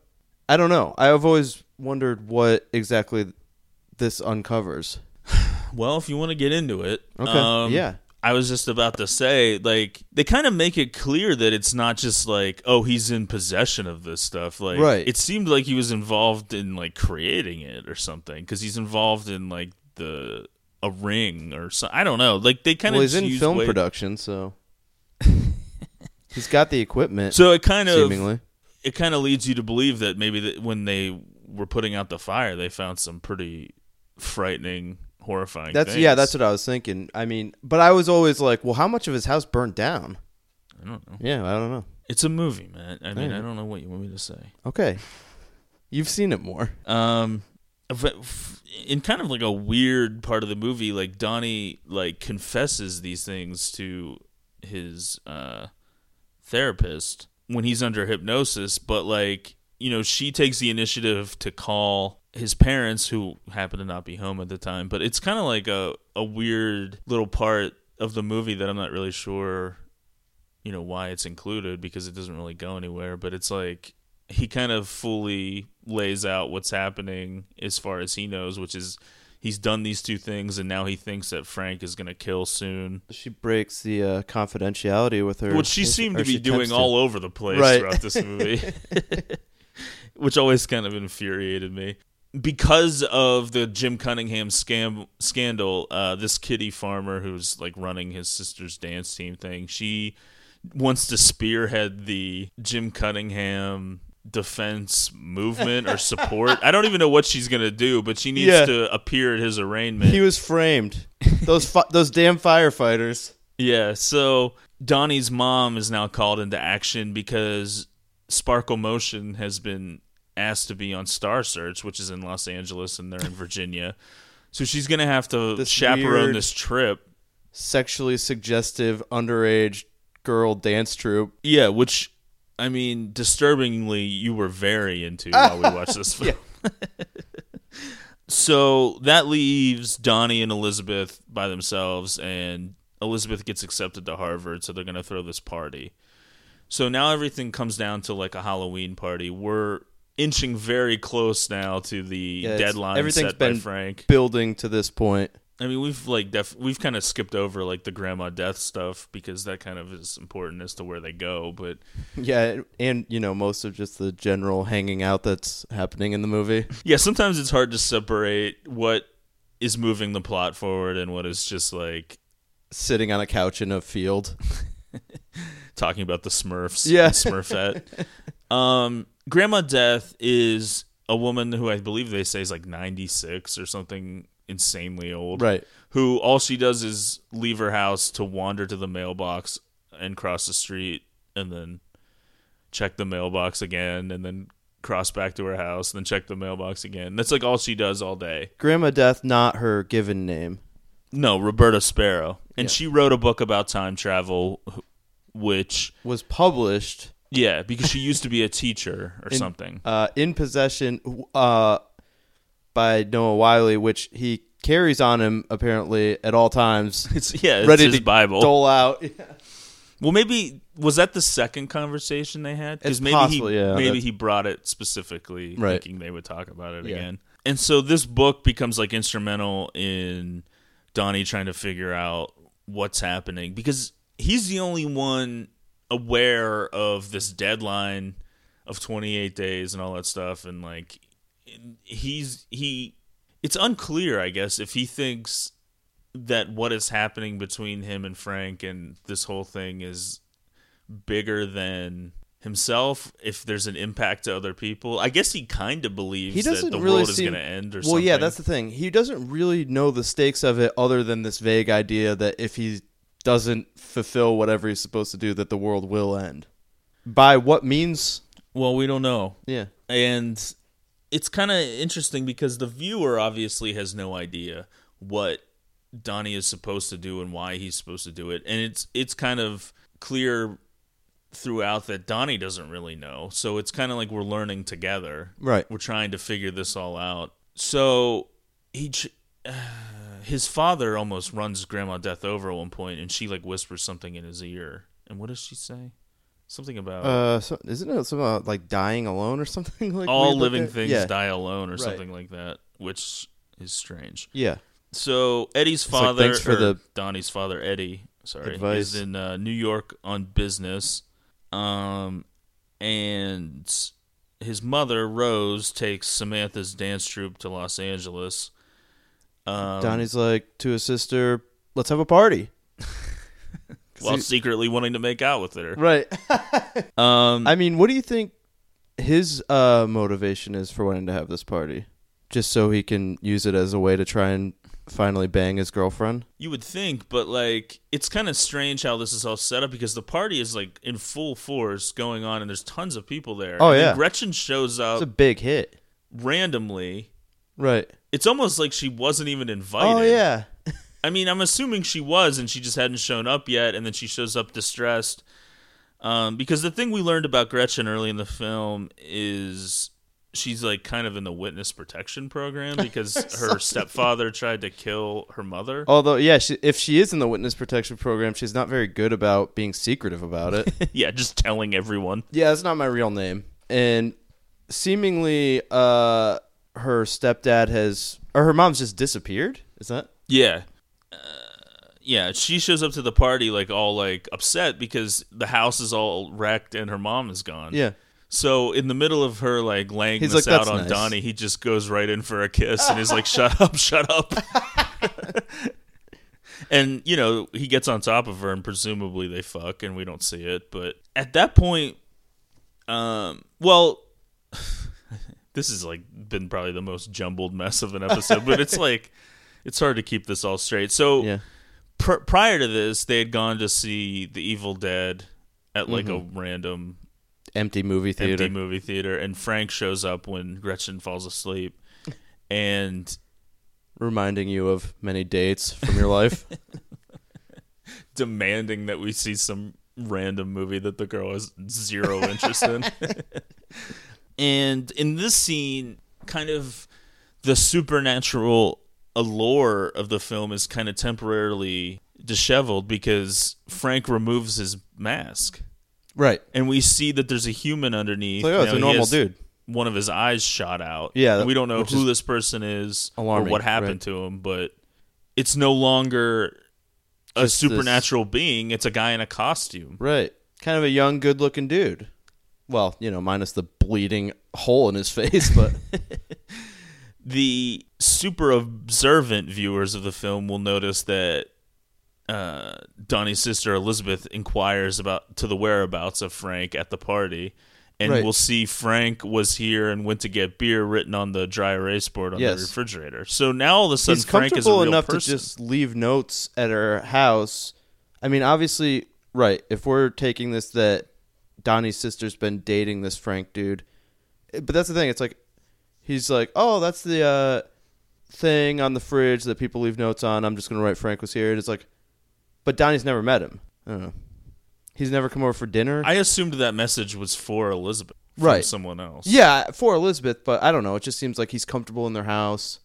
Speaker 7: I don't know. I've always wondered what exactly this uncovers.
Speaker 6: Well, if you want to get into it,
Speaker 7: Okay,
Speaker 6: um,
Speaker 7: yeah.
Speaker 6: I was just about to say, like, they kind of make it clear that it's not just like, oh, he's in possession of this stuff. Like,
Speaker 7: Right.
Speaker 6: It seemed like he was involved in like creating it or something because he's involved in like the a ring or so. I don't know. Like they kind
Speaker 7: Well,
Speaker 6: of
Speaker 7: he's in film production, so he's got the equipment.
Speaker 6: So it kind of
Speaker 7: seemingly.
Speaker 6: it kind of leads you to believe that maybe that when they were putting out the fire, they found some pretty frightening, horrifying.
Speaker 7: That's
Speaker 6: things.
Speaker 7: yeah, that's what I was thinking. I mean, but I was always like, well, how much of his house burned down?
Speaker 6: I don't know.
Speaker 7: Yeah, I don't know.
Speaker 6: It's a movie, man. I mean,
Speaker 7: Yeah.
Speaker 6: I don't know what you want me to say.
Speaker 7: Okay, you've seen it more.
Speaker 6: Um, in kind of like a weird part of the movie, like Donnie like confesses these things to his uh therapist when he's under hypnosis, but like you know she takes the initiative to call his parents who happen to not be home at the time. But it's kind of like a a weird little part of the movie that I'm not really sure you know why it's included because it doesn't really go anywhere but it's like he kind of fully lays out what's happening as far as he knows which is he's done these two things and now he thinks that Frank is going to kill soon
Speaker 7: She breaks the uh, confidentiality with her.
Speaker 6: which she seemed to be doing all over the place
Speaker 7: Right.
Speaker 6: throughout this movie which always kind of infuriated me because of the Jim Cunningham scam scandal uh, this Kitty Farmer who's like running his sister's dance team thing she wants to spearhead the Jim Cunningham defense movement or support I don't even know what she's going to do but she needs
Speaker 7: Yeah.
Speaker 6: to appear at his arraignment
Speaker 7: He was framed. Those fi- those damn firefighters.
Speaker 6: Yeah, so Donnie's mom is now called into action because Sparkle Motion has been asked to be on Star Search, which is in Los Angeles and they're in Virginia. So she's going to have to
Speaker 7: This
Speaker 6: chaperone
Speaker 7: weird-
Speaker 6: this trip.
Speaker 7: Sexually suggestive underage girl dance troupe.
Speaker 6: Yeah, which I mean, disturbingly, you were very into while we watched this film. so that leaves Donnie and Elizabeth by themselves, and Elizabeth gets accepted to Harvard, so they're going to throw this party. So now everything comes down to like a Halloween party. We're inching very close now to the
Speaker 7: Yeah,
Speaker 6: deadline
Speaker 7: everything's
Speaker 6: set by
Speaker 7: been
Speaker 6: Frank.
Speaker 7: building to this point.
Speaker 6: I mean, we've like def- we've kind of skipped over like the grandma death stuff because that kind of is important as to where they go, but
Speaker 7: Yeah, and you know most of just the general hanging out that's happening in the movie.
Speaker 6: yeah, sometimes it's hard to separate what is moving the plot forward and what is just like
Speaker 7: Sitting on a couch in a field.
Speaker 6: talking about the Smurfs.
Speaker 7: Yeah.
Speaker 6: and Smurfette. um, Grandma Death is a woman who I believe they say is like 96 or something insanely old.
Speaker 7: Right.
Speaker 6: Who all she does is leave her house to wander to the mailbox and cross the street and then check the mailbox again and then cross back to her house and then check the mailbox again. That's like all she does all day.
Speaker 7: Grandma Death, not her given name.
Speaker 6: No, Roberta Sparrow. And
Speaker 7: Yeah.
Speaker 6: she wrote a book about time travel which
Speaker 7: Was published
Speaker 6: yeah, because she used to be a teacher or
Speaker 7: in,
Speaker 6: something.
Speaker 7: Uh, in possession uh, by Noah Wyle, which he carries on him apparently at all times,
Speaker 6: It's yeah, it's
Speaker 7: ready
Speaker 6: his
Speaker 7: to
Speaker 6: Bible.
Speaker 7: dole out.
Speaker 6: Well, maybe was that the second conversation they had?
Speaker 7: It's
Speaker 6: maybe
Speaker 7: possible,
Speaker 6: he
Speaker 7: yeah,
Speaker 6: maybe he brought it specifically
Speaker 7: Right.
Speaker 6: thinking they would talk about it
Speaker 7: Yeah.
Speaker 6: again. And so this book becomes like instrumental in Donnie trying to figure out what's happening because he's the only one aware of this deadline of 28 days and all that stuff and like he's he it's unclear I guess if he thinks that what is happening between him and Frank and this whole thing is bigger than himself if there's an impact to other people i guess he kind of believes
Speaker 7: He doesn't
Speaker 6: that the
Speaker 7: really
Speaker 6: world
Speaker 7: seem,
Speaker 6: is going to end or
Speaker 7: well,
Speaker 6: something
Speaker 7: yeah, that's the thing. He doesn't really know the stakes of it, other than this vague idea that if he doesn't fulfill whatever he's supposed to do, that the world will end. By what means?
Speaker 6: well we don't know
Speaker 7: Yeah,
Speaker 6: and it's kind of interesting because the viewer obviously has no idea what Donnie is supposed to do and why he's supposed to do it, and it's it's kind of clear throughout that Donnie doesn't really know. So it's kind of like we're learning together.
Speaker 7: Right.
Speaker 6: We're trying to figure this all out. So he ch- uh, his father almost runs Grandma Death over at one point, and she like whispers something in his ear. And what does she say? Something about
Speaker 7: uh, so, isn't it something about like dying alone or something like
Speaker 6: all
Speaker 7: weird like
Speaker 6: living things
Speaker 7: Yeah.
Speaker 6: die alone or
Speaker 7: Right.
Speaker 6: something like that, which is strange.
Speaker 7: Yeah,
Speaker 6: So Eddie's
Speaker 7: like,
Speaker 6: father,
Speaker 7: thanks for
Speaker 6: or
Speaker 7: the
Speaker 6: Donnie's father, Eddie, sorry,
Speaker 7: advice.
Speaker 6: is in uh, New York on business, um, and his mother Rose takes Samantha's dance troupe to Los Angeles. Um,
Speaker 7: Donnie's like to his sister, "Let's have a party."
Speaker 6: while
Speaker 7: he-
Speaker 6: secretly wanting to make out with her.
Speaker 7: Right.
Speaker 6: Um,
Speaker 7: I mean, what do you think his uh, motivation is for wanting to have this party? Just so he can use it as a way to try and finally bang his girlfriend?
Speaker 6: You would think, but like it's kind of strange how this is all set up because the party is like in full force going on, and there's tons of people there.
Speaker 7: Oh,
Speaker 6: And
Speaker 7: yeah.
Speaker 6: Gretchen shows up.
Speaker 7: It's a big hit.
Speaker 6: randomly.
Speaker 7: Right.
Speaker 6: It's almost like she wasn't even invited.
Speaker 7: Oh, yeah.
Speaker 6: I mean, I'm assuming she was, and she just hadn't shown up yet, and then she shows up distressed. Um, because the thing we learned about Gretchen early in the film is she's like kind of in the witness protection program because her stepfather tried to kill her mother.
Speaker 7: Although, yeah, she, if she is in the witness protection program, she's not very good about being secretive about it.
Speaker 6: yeah, just telling everyone.
Speaker 7: yeah, that's not my real name. And seemingly, uh, her stepdad has, or her mom's just disappeared. Is that?
Speaker 6: Yeah. Uh, yeah, she shows up to the party like all like upset because the house is all wrecked and her mom is gone.
Speaker 7: Yeah.
Speaker 6: So in the middle of her like laying
Speaker 7: He's
Speaker 6: this
Speaker 7: like,
Speaker 6: out on
Speaker 7: nice."
Speaker 6: Donnie, he just goes right in for a kiss and is like, "Shut up, shut up." and you know he gets on top of her and presumably they fuck and we don't see it. But at that point, um, well, this has like been probably the most jumbled mess of an episode, but it's like it's hard to keep this all straight. So
Speaker 7: Yeah.
Speaker 6: pr- prior to this, they had gone to see The Evil Dead at like
Speaker 7: Mm-hmm.
Speaker 6: a random
Speaker 7: Empty movie theater.
Speaker 6: empty movie theater, and Frank shows up when Gretchen falls asleep, and
Speaker 7: Reminding you of many dates from your life.
Speaker 6: demanding that we see some random movie that the girl has zero interest in. And in this scene, kind of the supernatural allure of the film is kind of temporarily disheveled because Frank removes his mask.
Speaker 7: right.
Speaker 6: And we see that there's a human underneath.
Speaker 7: Like, oh, it's
Speaker 6: Now,
Speaker 7: a normal dude.
Speaker 6: One of his eyes shot out.
Speaker 7: Yeah,
Speaker 6: And we don't know who this person is
Speaker 7: alarming,
Speaker 6: or what happened
Speaker 7: right.
Speaker 6: to him, but it's no longer a
Speaker 7: Just this-
Speaker 6: supernatural being. It's a guy in a costume.
Speaker 7: Right. Kind of a young, good looking dude. Well, you know, minus the bleeding hole in his face, but
Speaker 6: The super observant viewers of the film will notice that uh, Donnie's sister Elizabeth inquires about to the whereabouts of Frank at the party, and
Speaker 7: Right.
Speaker 6: we'll see Frank was here and went to get beer written on the dry erase board on
Speaker 7: Yes.
Speaker 6: the refrigerator. So now all of a sudden,
Speaker 7: he's
Speaker 6: Frank is a real
Speaker 7: enough
Speaker 6: person.
Speaker 7: to just leave notes at her house. I mean, obviously, right. If we're taking this that Donnie's sister's been dating this Frank dude, eh, but that's the thing. It's like he's like, oh, that's the uh, thing on the fridge that people leave notes on. I'm just gonna write Frank was here. And it's like, but Donnie's never met him. I don't know. He's never come over for dinner.
Speaker 6: I assumed that message was for Elizabeth,
Speaker 7: Right.
Speaker 6: Someone else.
Speaker 7: Yeah, for Elizabeth, but I don't know. It just seems like he's comfortable in their house.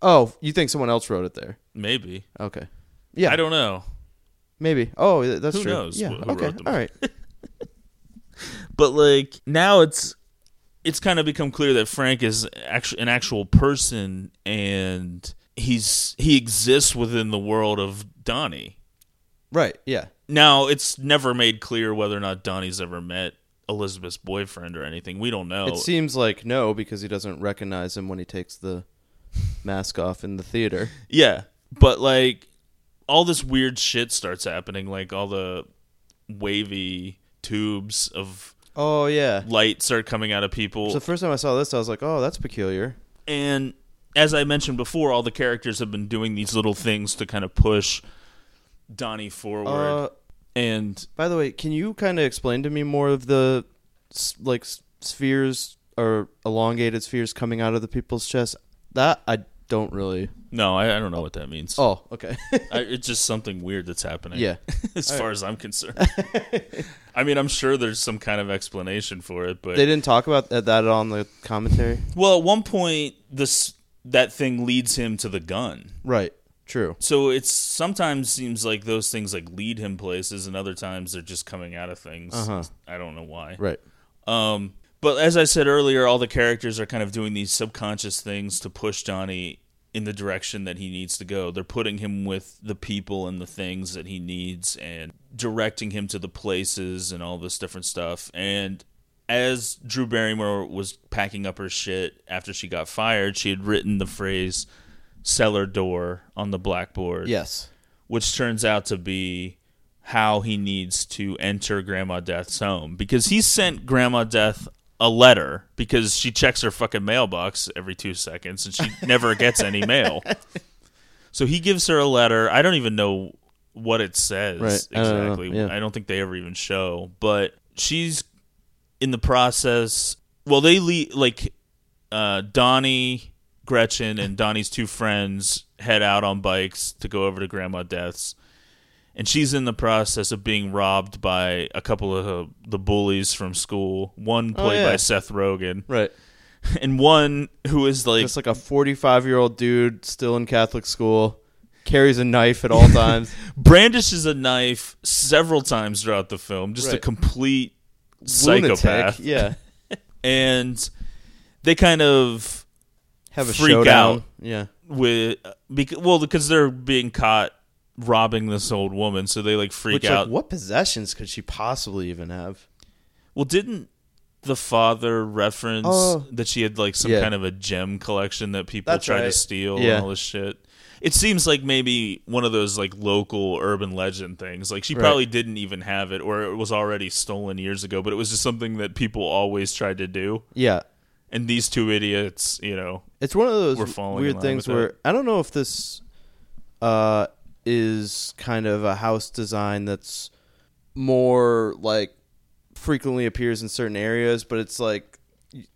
Speaker 7: Oh, you think someone else wrote it there?
Speaker 6: maybe.
Speaker 7: Okay. Yeah,
Speaker 6: I don't know.
Speaker 7: maybe. Oh, th- that's
Speaker 6: Who
Speaker 7: true.
Speaker 6: knows
Speaker 7: Yeah.
Speaker 6: wh-
Speaker 7: okay.
Speaker 6: wrote them?
Speaker 7: All right.
Speaker 6: but like now it's it's kind of become clear that Frank is actually an actual person and he's he exists within the world of Donnie.
Speaker 7: Right. Yeah.
Speaker 6: Now it's never made clear whether or not Donnie's ever met Elizabeth's boyfriend or anything. We don't know.
Speaker 7: It seems like no because he doesn't recognize him when he takes the mask off in the theater.
Speaker 6: Yeah, but like all this weird shit starts happening, like all the wavy tubes of
Speaker 7: Oh yeah.
Speaker 6: light start coming out of people.
Speaker 7: So the first time I saw this, I was like, "Oh, that's peculiar."
Speaker 6: and as I mentioned before, all the characters have been doing these little things to kind of push Donnie forward.
Speaker 7: Uh,
Speaker 6: and
Speaker 7: by the way, can you kind of explain to me more of the like spheres or elongated spheres coming out of the people's chest? That I don't really.
Speaker 6: no, I, I don't know what that means.
Speaker 7: Oh, okay.
Speaker 6: I, it's just something weird that's happening.
Speaker 7: Yeah.
Speaker 6: as far as I'm concerned. I mean, I'm sure there's some kind of explanation for it, but
Speaker 7: they didn't talk about that, that on the commentary.
Speaker 6: well, at one point, this that thing leads him to the gun.
Speaker 7: Right. True.
Speaker 6: So it's sometimes seems like those things like lead him places, and other times they're just coming out of things.
Speaker 7: Uh-huh.
Speaker 6: I don't know why.
Speaker 7: Right.
Speaker 6: Um, but as I said earlier, all the characters are kind of doing these subconscious things to push Johnny in the direction that he needs to go. They're putting him with the people and the things that he needs and directing him to the places and all this different stuff. And as Drew Barrymore was packing up her shit after she got fired, she had written the phrase cellar door on the blackboard
Speaker 7: Yes.
Speaker 6: which turns out to be how he needs to enter Grandma Death's home because he sent Grandma Death a letter because she checks her fucking mailbox every two seconds and she never gets any mail. So he gives her a letter. I don't even know what it says
Speaker 7: Right. I don't
Speaker 6: exactly.
Speaker 7: Yeah.
Speaker 6: I don't think they ever even show, but she's in the process. Well, they leave like uh, Donnie, Gretchen, and Donnie's two friends head out on bikes to go over to Grandma Death's, and she's in the process of being robbed by a couple of uh, the bullies from school. One played
Speaker 7: yeah.
Speaker 6: by Seth Rogen,
Speaker 7: Right.
Speaker 6: and one who is like
Speaker 7: Just like a 45 year old dude still in Catholic school, carries a knife at all times.
Speaker 6: brandishes a knife several times throughout the film. Just a
Speaker 7: Right.
Speaker 6: complete psychopath.
Speaker 7: Yeah.
Speaker 6: and they kind of
Speaker 7: Have a
Speaker 6: Freak
Speaker 7: showdown.
Speaker 6: out.
Speaker 7: Yeah.
Speaker 6: with because well because they're being caught robbing this old woman, so they like freak
Speaker 7: Which,
Speaker 6: out.
Speaker 7: like, what possessions could she possibly even have?
Speaker 6: Well, didn't the father reference
Speaker 7: Oh.
Speaker 6: that she had like some
Speaker 7: Yeah.
Speaker 6: kind of a gem collection that people
Speaker 7: That's
Speaker 6: tried to
Speaker 7: right.
Speaker 6: steal
Speaker 7: Yeah.
Speaker 6: and all this shit? It seems like maybe one of those like local urban legend things. Like she
Speaker 7: Right.
Speaker 6: probably didn't even have it, or it was already stolen years ago. But it was just something that people always tried to do.
Speaker 7: Yeah.
Speaker 6: And these two idiots, you know,
Speaker 7: It's one of those
Speaker 6: We're falling in
Speaker 7: weird
Speaker 6: line
Speaker 7: things
Speaker 6: with
Speaker 7: where. I don't know if this uh, is kind of a house design that's more like frequently appears in certain areas, but it's like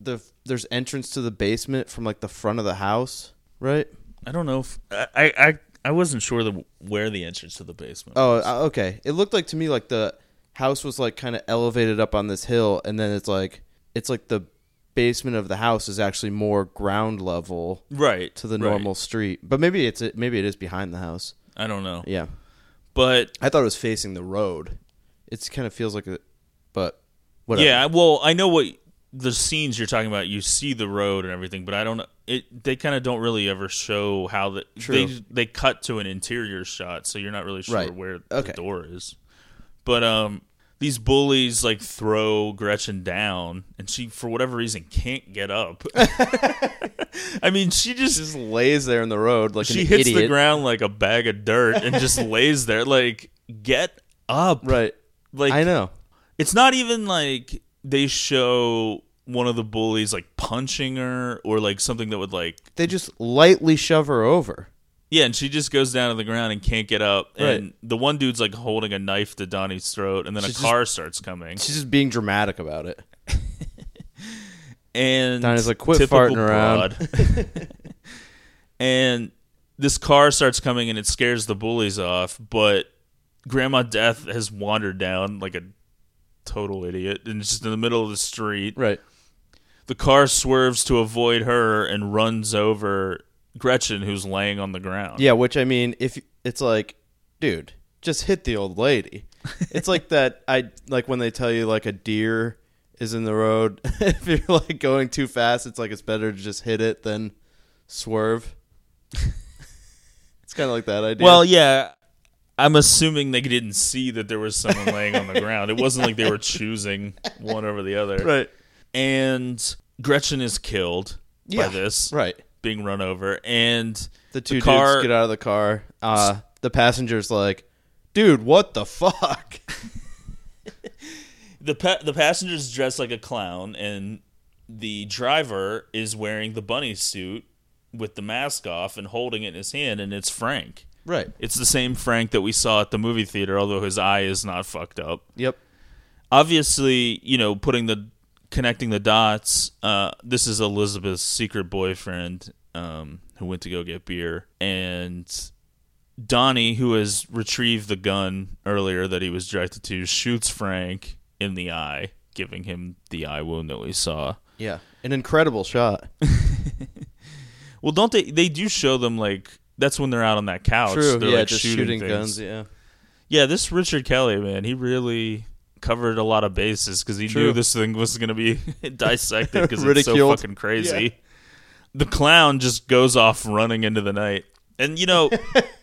Speaker 7: the there's entrance to the basement from like the front of the house, right?
Speaker 6: I don't know if I I I wasn't sure the, where the entrance to the basement.
Speaker 7: Oh,
Speaker 6: was.
Speaker 7: uh, okay. It looked like to me like the house was like kind of elevated up on this hill, and then it's like it's like the basement of the house is actually more ground level
Speaker 6: right
Speaker 7: to the
Speaker 6: right.
Speaker 7: normal street. But maybe it's maybe it is behind the house.
Speaker 6: I don't know,
Speaker 7: Yeah,
Speaker 6: but
Speaker 7: I thought it was facing the road. It kind of feels like a, but whatever.
Speaker 6: Yeah, well, I know what the scenes you're talking about. You see the road and everything, but I don't. It they kind of don't really ever show how the
Speaker 7: True.
Speaker 6: they they cut to an interior shot, so you're not really sure
Speaker 7: Right.
Speaker 6: where
Speaker 7: Okay.
Speaker 6: the door is. But um, these bullies like throw Gretchen down, and she for whatever reason can't get up. I mean, she just.
Speaker 7: just lays there in the road like
Speaker 6: she hits the ground like a bag of dirt and just lays there. Like, get up!
Speaker 7: Right.
Speaker 6: Like,
Speaker 7: I know.
Speaker 6: it's not even like they show one of the bullies like punching her or like something that would like
Speaker 7: They just lightly shove her over.
Speaker 6: Yeah and she just goes down to the ground and can't get up and
Speaker 7: Right.
Speaker 6: the one dude's like holding a knife to donnie's throat and then
Speaker 7: She's
Speaker 6: a
Speaker 7: just-
Speaker 6: car starts coming
Speaker 7: She's just being dramatic about it.
Speaker 6: and
Speaker 7: Donnie's like, "Quit
Speaker 6: typical
Speaker 7: farting around."
Speaker 6: broad. and this car starts coming and it scares the bullies off but grandma death has wandered down like a total idiot and it's just in the middle of the street
Speaker 7: Right.
Speaker 6: the car swerves to avoid her and runs over Gretchen, who's laying on the ground.
Speaker 7: Yeah, which I mean, if it's like, dude, just hit the old lady. It's like that. I like when they tell you like a deer is in the road. if you're like going too fast, it's like it's better to just hit it than swerve. it's kind of like that idea.
Speaker 6: Well, yeah, I'm assuming they didn't see that there was someone laying on the ground. It wasn't like they were choosing one over the other.
Speaker 7: Right.
Speaker 6: And Gretchen is killed
Speaker 7: Yeah,
Speaker 6: by this,
Speaker 7: Right.
Speaker 6: Being run over, and
Speaker 7: The two
Speaker 6: car-
Speaker 7: dudes get out of the car. Uh, the passenger's like, dude, what the fuck?
Speaker 6: the pa- the passenger's dressed like a clown, and the driver is wearing the bunny suit with the mask off and holding it in his hand, and it's Frank.
Speaker 7: Right.
Speaker 6: It's the same Frank that we saw at the movie theater, although his eye is not fucked up.
Speaker 7: Yep.
Speaker 6: Obviously, you know, putting the connecting the dots. Uh, this is Elizabeth's secret boyfriend um, who went to go get beer, and Donnie, who has retrieved the gun earlier that he was directed to, shoots Frank in the eye, giving him the eye wound that we saw.
Speaker 7: Yeah. An incredible shot.
Speaker 6: Well, don't they? They do show them like that's when they're out on that couch.
Speaker 7: True.
Speaker 6: They're
Speaker 7: yeah,
Speaker 6: like
Speaker 7: just
Speaker 6: shooting,
Speaker 7: shooting, guns. Yeah.
Speaker 6: Yeah, this Richard Kelly man, he really covered a lot of bases because he
Speaker 7: True.
Speaker 6: knew this thing was going to be dissected because it's so fucking crazy. The clown just goes off running into the night, and you know,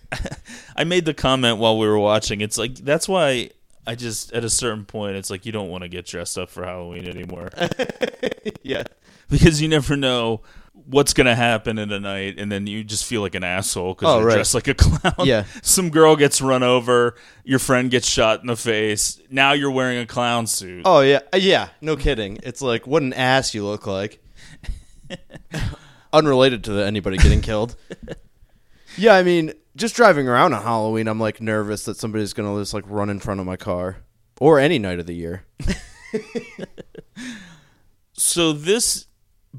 Speaker 6: I made the comment while we were watching. It's like that's why I just at a certain point, it's like you don't want to get dressed up for Halloween anymore
Speaker 7: Yeah.
Speaker 6: because you never know what's gonna happen in a night, and then you just feel like an asshole because
Speaker 7: Oh,
Speaker 6: you're
Speaker 7: right.
Speaker 6: dressed like a clown.
Speaker 7: Yeah.
Speaker 6: some girl gets run over, your friend gets shot in the face. Now you're wearing a clown suit.
Speaker 7: Oh yeah. Uh, Yeah. No kidding. It's like what an ass you look like. Unrelated to the, anybody getting killed. yeah, I mean, just driving around on Halloween, I'm like nervous that somebody's gonna just like run in front of my car, or any night of the year.
Speaker 6: So this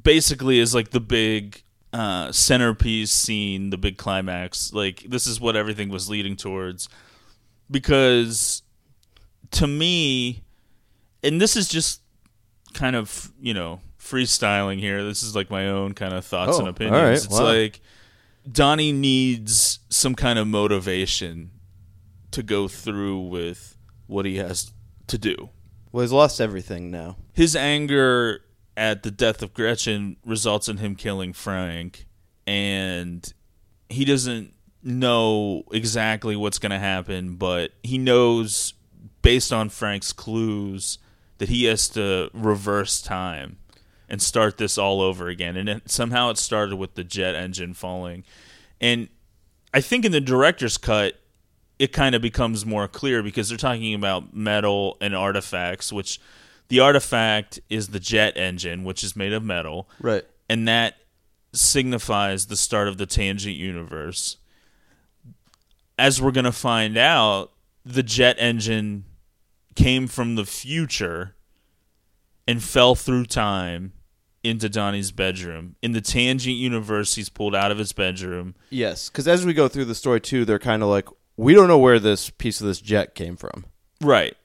Speaker 6: basically is like the big uh, centerpiece scene, the big climax. Like this is what everything was leading towards, because to me, and this is just kind of you know freestyling here. This is like my own kind of thoughts
Speaker 7: Oh,
Speaker 6: and opinions.
Speaker 7: all right,
Speaker 6: It's
Speaker 7: wow.
Speaker 6: like Donnie needs some kind of motivation to go through with what he has to do
Speaker 7: Well, he's lost everything now.
Speaker 6: his anger at the death of Gretchen results in him killing Frank, and he doesn't know exactly what's going to happen, but he knows based on Frank's clues that he has to reverse time and start this all over again. And it, somehow it started with the jet engine falling. And I think in the director's cut, it kind of becomes more clear because they're talking about metal and artifacts, which the artifact is the jet engine, which is made of metal,
Speaker 7: Right.
Speaker 6: and that signifies the start of the tangent universe. As we're going to find out, the jet engine came from the future and fell through time into Donnie's bedroom. In the tangent universe, he's pulled out of his bedroom.
Speaker 7: Yes, because as we go through the story too, they're kind of like, we don't know where this piece of this jet came from.
Speaker 6: Right.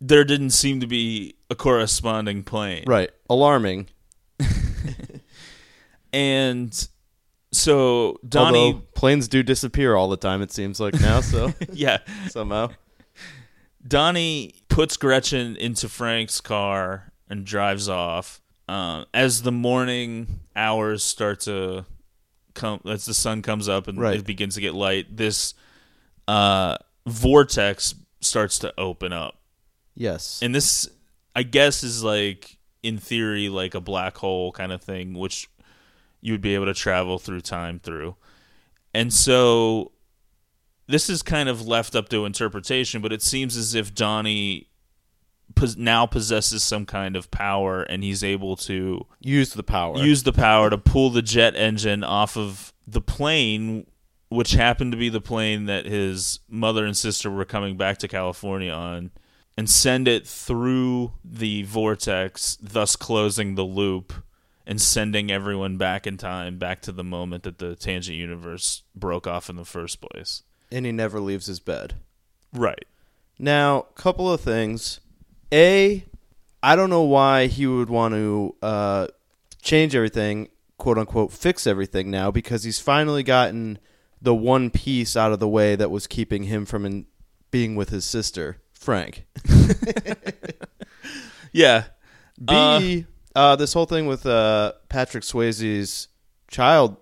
Speaker 6: There didn't seem to be a corresponding plane.
Speaker 7: Right. Alarming.
Speaker 6: And so Donnie
Speaker 7: Although planes do disappear all the time, it seems like now. So
Speaker 6: yeah,
Speaker 7: somehow,
Speaker 6: Donnie puts Gretchen into Frank's car and drives off. Uh, as the morning hours start to come, as the sun comes up and
Speaker 7: Right.
Speaker 6: it begins to get light, this uh, vortex starts to open up.
Speaker 7: Yes.
Speaker 6: And this, I guess, is like in theory like a black hole kind of thing, which you would be able to travel through time through. And so this is kind of left up to interpretation, but it seems as if Donnie now possesses some kind of power and he's able to
Speaker 7: Use the power.
Speaker 6: use the power to pull the jet engine off of the plane which happened to be the plane that his mother and sister were coming back to California on and send it through the vortex thus closing the loop and sending everyone back in time back to the moment that the tangent universe broke off in the first place
Speaker 7: and he never leaves his bed.
Speaker 6: right
Speaker 7: Now, couple of things. A, I don't know why he would want to uh, change everything, quote unquote, fix everything now because he's finally gotten the one piece out of the way that was keeping him from in, being with his sister, Frank.
Speaker 6: yeah
Speaker 7: B, uh, this whole thing with uh, Patrick Swayze's child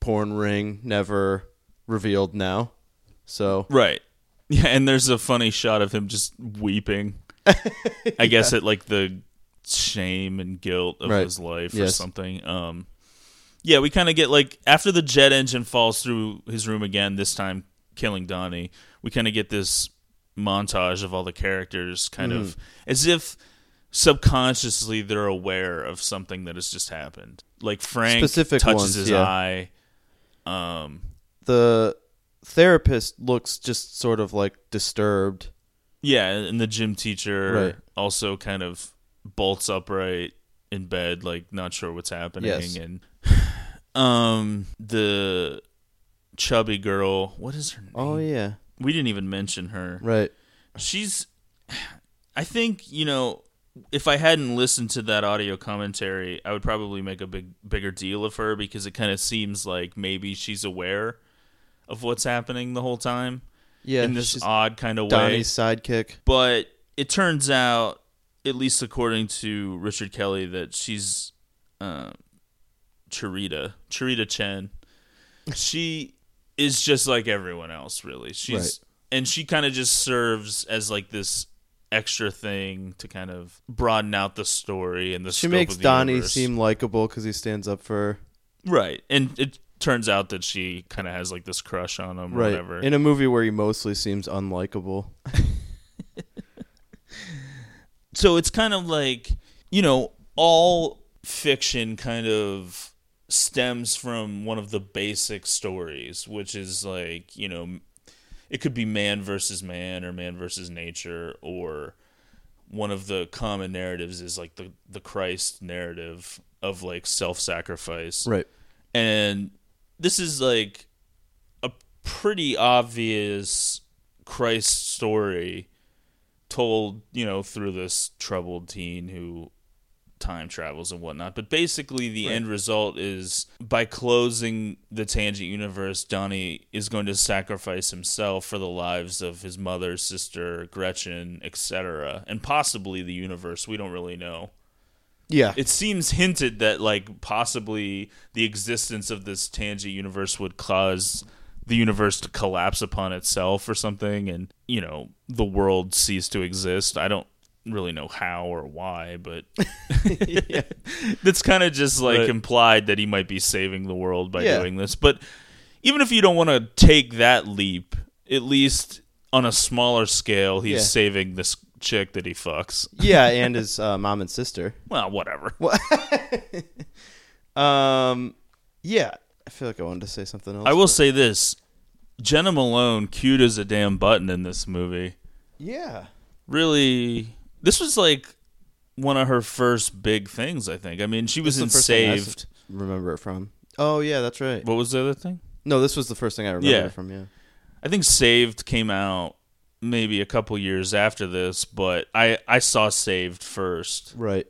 Speaker 7: porn ring never revealed now. So,
Speaker 6: right Yeah, and there's a funny shot of him just weeping. I guess at like the shame and guilt of
Speaker 7: Right.
Speaker 6: his life or something. Um yeah, we kind of get like after the jet engine falls through his room again, this time killing Donnie. We kind of get this montage of all the characters, kind of
Speaker 7: Mm-hmm.
Speaker 6: as if subconsciously they're aware of something that has just happened. Like Frank
Speaker 7: Specific
Speaker 6: touches
Speaker 7: ones,
Speaker 6: his
Speaker 7: yeah.
Speaker 6: eye. Um,
Speaker 7: The therapist looks just sort of like disturbed.
Speaker 6: Yeah, and the gym teacher
Speaker 7: Right.
Speaker 6: also kind of bolts upright in bed, like not sure what's happening.
Speaker 7: Yes.
Speaker 6: And um, the chubby girl, what is her name?
Speaker 7: Oh yeah,
Speaker 6: We didn't even mention her.
Speaker 7: right.
Speaker 6: She's, I think you know, if I hadn't listened to that audio commentary, I would probably make a big bigger deal of her because it kind of seems like maybe she's aware of what's happening the whole time
Speaker 7: Yeah,
Speaker 6: in this odd kind of way
Speaker 7: Donnie's sidekick.
Speaker 6: but it turns out, at least according to Richard Kelly, that she's uh, Cherita, Cherita Chen. She is just like everyone else, really. She's
Speaker 7: Right.
Speaker 6: and she kind of just serves as like this extra thing to kind of broaden out the story and the
Speaker 7: She
Speaker 6: scope
Speaker 7: makes
Speaker 6: of the
Speaker 7: Donnie
Speaker 6: universe.
Speaker 7: seem likable because he stands up for her.
Speaker 6: right, and it turns out that she kind of has like this crush on him or
Speaker 7: Right.
Speaker 6: whatever.
Speaker 7: In a movie where he mostly seems unlikable.
Speaker 6: so it's kind of like you know all fiction kind of stems from one of the basic stories which is like you know it could be man versus man or man versus nature or one of the common narratives is like the the Christ narrative of like self-sacrifice
Speaker 7: Right.
Speaker 6: and this is like a pretty obvious Christ story told, you know, through this troubled teen who time travels and whatnot. But basically, the end result is by closing the tangent universe, Donnie is going to sacrifice himself for the lives of his mother, sister, Gretchen, etc., and possibly the universe. We don't really know
Speaker 7: Yeah.
Speaker 6: it seems hinted that like possibly the existence of this tangent universe would cause the universe to collapse upon itself or something and you know the world cease to exist i don't really know how or why but that's kind of just like
Speaker 7: Right.
Speaker 6: implied that he might be saving the world by
Speaker 7: Yeah.
Speaker 6: doing this but even if you don't want to take that leap at least on a smaller scale he's
Speaker 7: Yeah.
Speaker 6: saving this chick that he fucks
Speaker 7: yeah, and his uh, mom and sister.
Speaker 6: well whatever
Speaker 7: Um, yeah. I feel like I wanted to say something else.
Speaker 6: I will
Speaker 7: but-
Speaker 6: say this: Jena Malone, cute as a damn button in this movie.
Speaker 7: Yeah.
Speaker 6: Really, this was like one of her first big things. I think. I mean, she was in
Speaker 7: is the first thing I s-
Speaker 6: Saved.
Speaker 7: Remember it from? Oh yeah, that's right.
Speaker 6: What was the other thing?
Speaker 7: No, this was the first thing I remember
Speaker 6: Yeah.
Speaker 7: it from. Yeah.
Speaker 6: I think Saved came out maybe a couple years after this, but I I saw Saved first
Speaker 7: Right.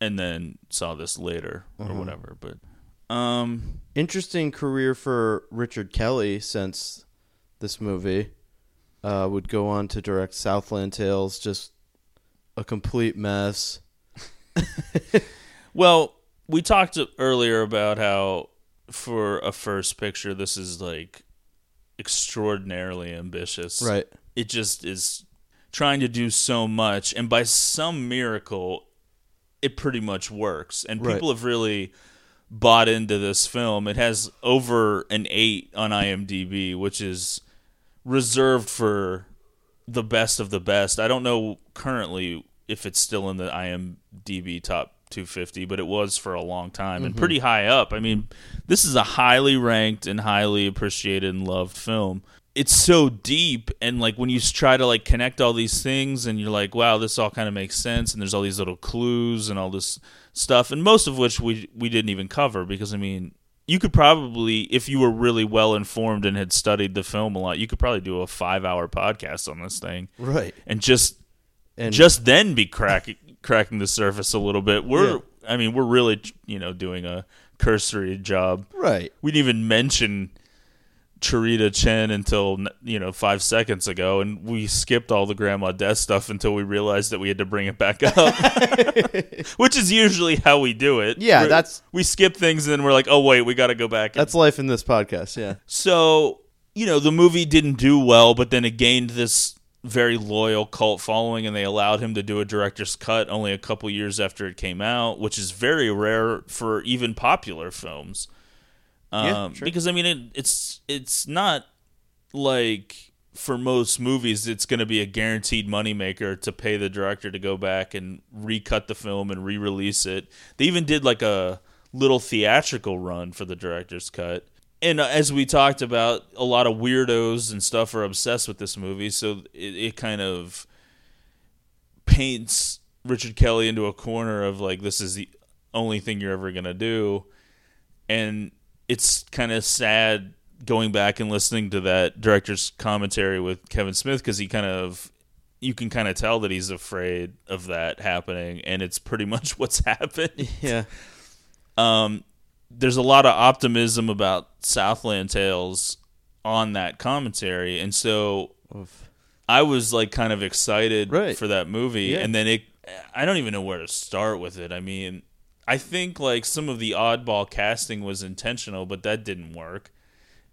Speaker 6: and then saw this later or
Speaker 7: Uh-huh.
Speaker 6: whatever. But um,
Speaker 7: Interesting career for Richard Kelly since this movie uh, would go on to direct Southland Tales, just a complete mess.
Speaker 6: Well, we talked earlier about how for a first picture, this is like extraordinarily ambitious.
Speaker 7: Right.
Speaker 6: It just is trying to do so much, and by some miracle, it pretty much works. And
Speaker 7: Right.
Speaker 6: people have really bought into this film. It has over an eight on IMDb, which is reserved for the best of the best. I don't know currently if it's still in the IMDb top 250, but it was for a long time and mm-hmm. pretty high up. I mean, this is a highly ranked and highly appreciated and loved film. It's so deep and like when you try to like connect all these things and you're like, wow, this all kind of makes sense and there's all these little clues and all this stuff and most of which we we didn't even cover because I mean, you could probably if you were really well informed and had studied the film a lot, you could probably do a 5-hour podcast on this thing
Speaker 7: Right.
Speaker 6: and just
Speaker 7: And
Speaker 6: just then be cracking cracking the surface a little bit. We're
Speaker 7: Yeah.
Speaker 6: I mean, we're really you know doing a cursory job.
Speaker 7: right.
Speaker 6: We didn't even mention Cherita Chen until you know five seconds ago, and we skipped all the Grandma Death stuff until we realized that we had to bring it back up, which is usually how we do it.
Speaker 7: Yeah,
Speaker 6: We're-
Speaker 7: that's-
Speaker 6: we skip things and then we're like, oh wait, we got to go back.
Speaker 7: That's life in this podcast. Yeah.
Speaker 6: so you know, the movie didn't do well, but then it gained this very loyal cult following, and they allowed him to do a director's cut only a couple years after it came out, which is very rare for even popular films. Um,
Speaker 7: Yeah, sure.
Speaker 6: Because I mean, it, it's it's not like for most movies, it's going to be a guaranteed moneymaker to pay the director to go back and recut the film and re-release it. They even did like a little theatrical run for the director's cut. And uh, as we talked about, a lot of weirdos and stuff are obsessed with this movie, so it, it kind of paints Richard Kelly into a corner of like this is the only thing you're ever gonna do, and it's kind of sad going back and listening to that director's commentary with Kevin Smith because he kind of you can kind of tell that he's afraid of that happening, and it's pretty much what's happened.
Speaker 7: Yeah.
Speaker 6: Um, there's a lot of optimism about Southland Tales on that commentary, and so I was like kind of excited
Speaker 7: Right.
Speaker 6: for that movie,
Speaker 7: Yeah.
Speaker 6: and then it. I don't even know where to start with it. I mean, I think like some of the oddball casting was intentional, but that didn't work.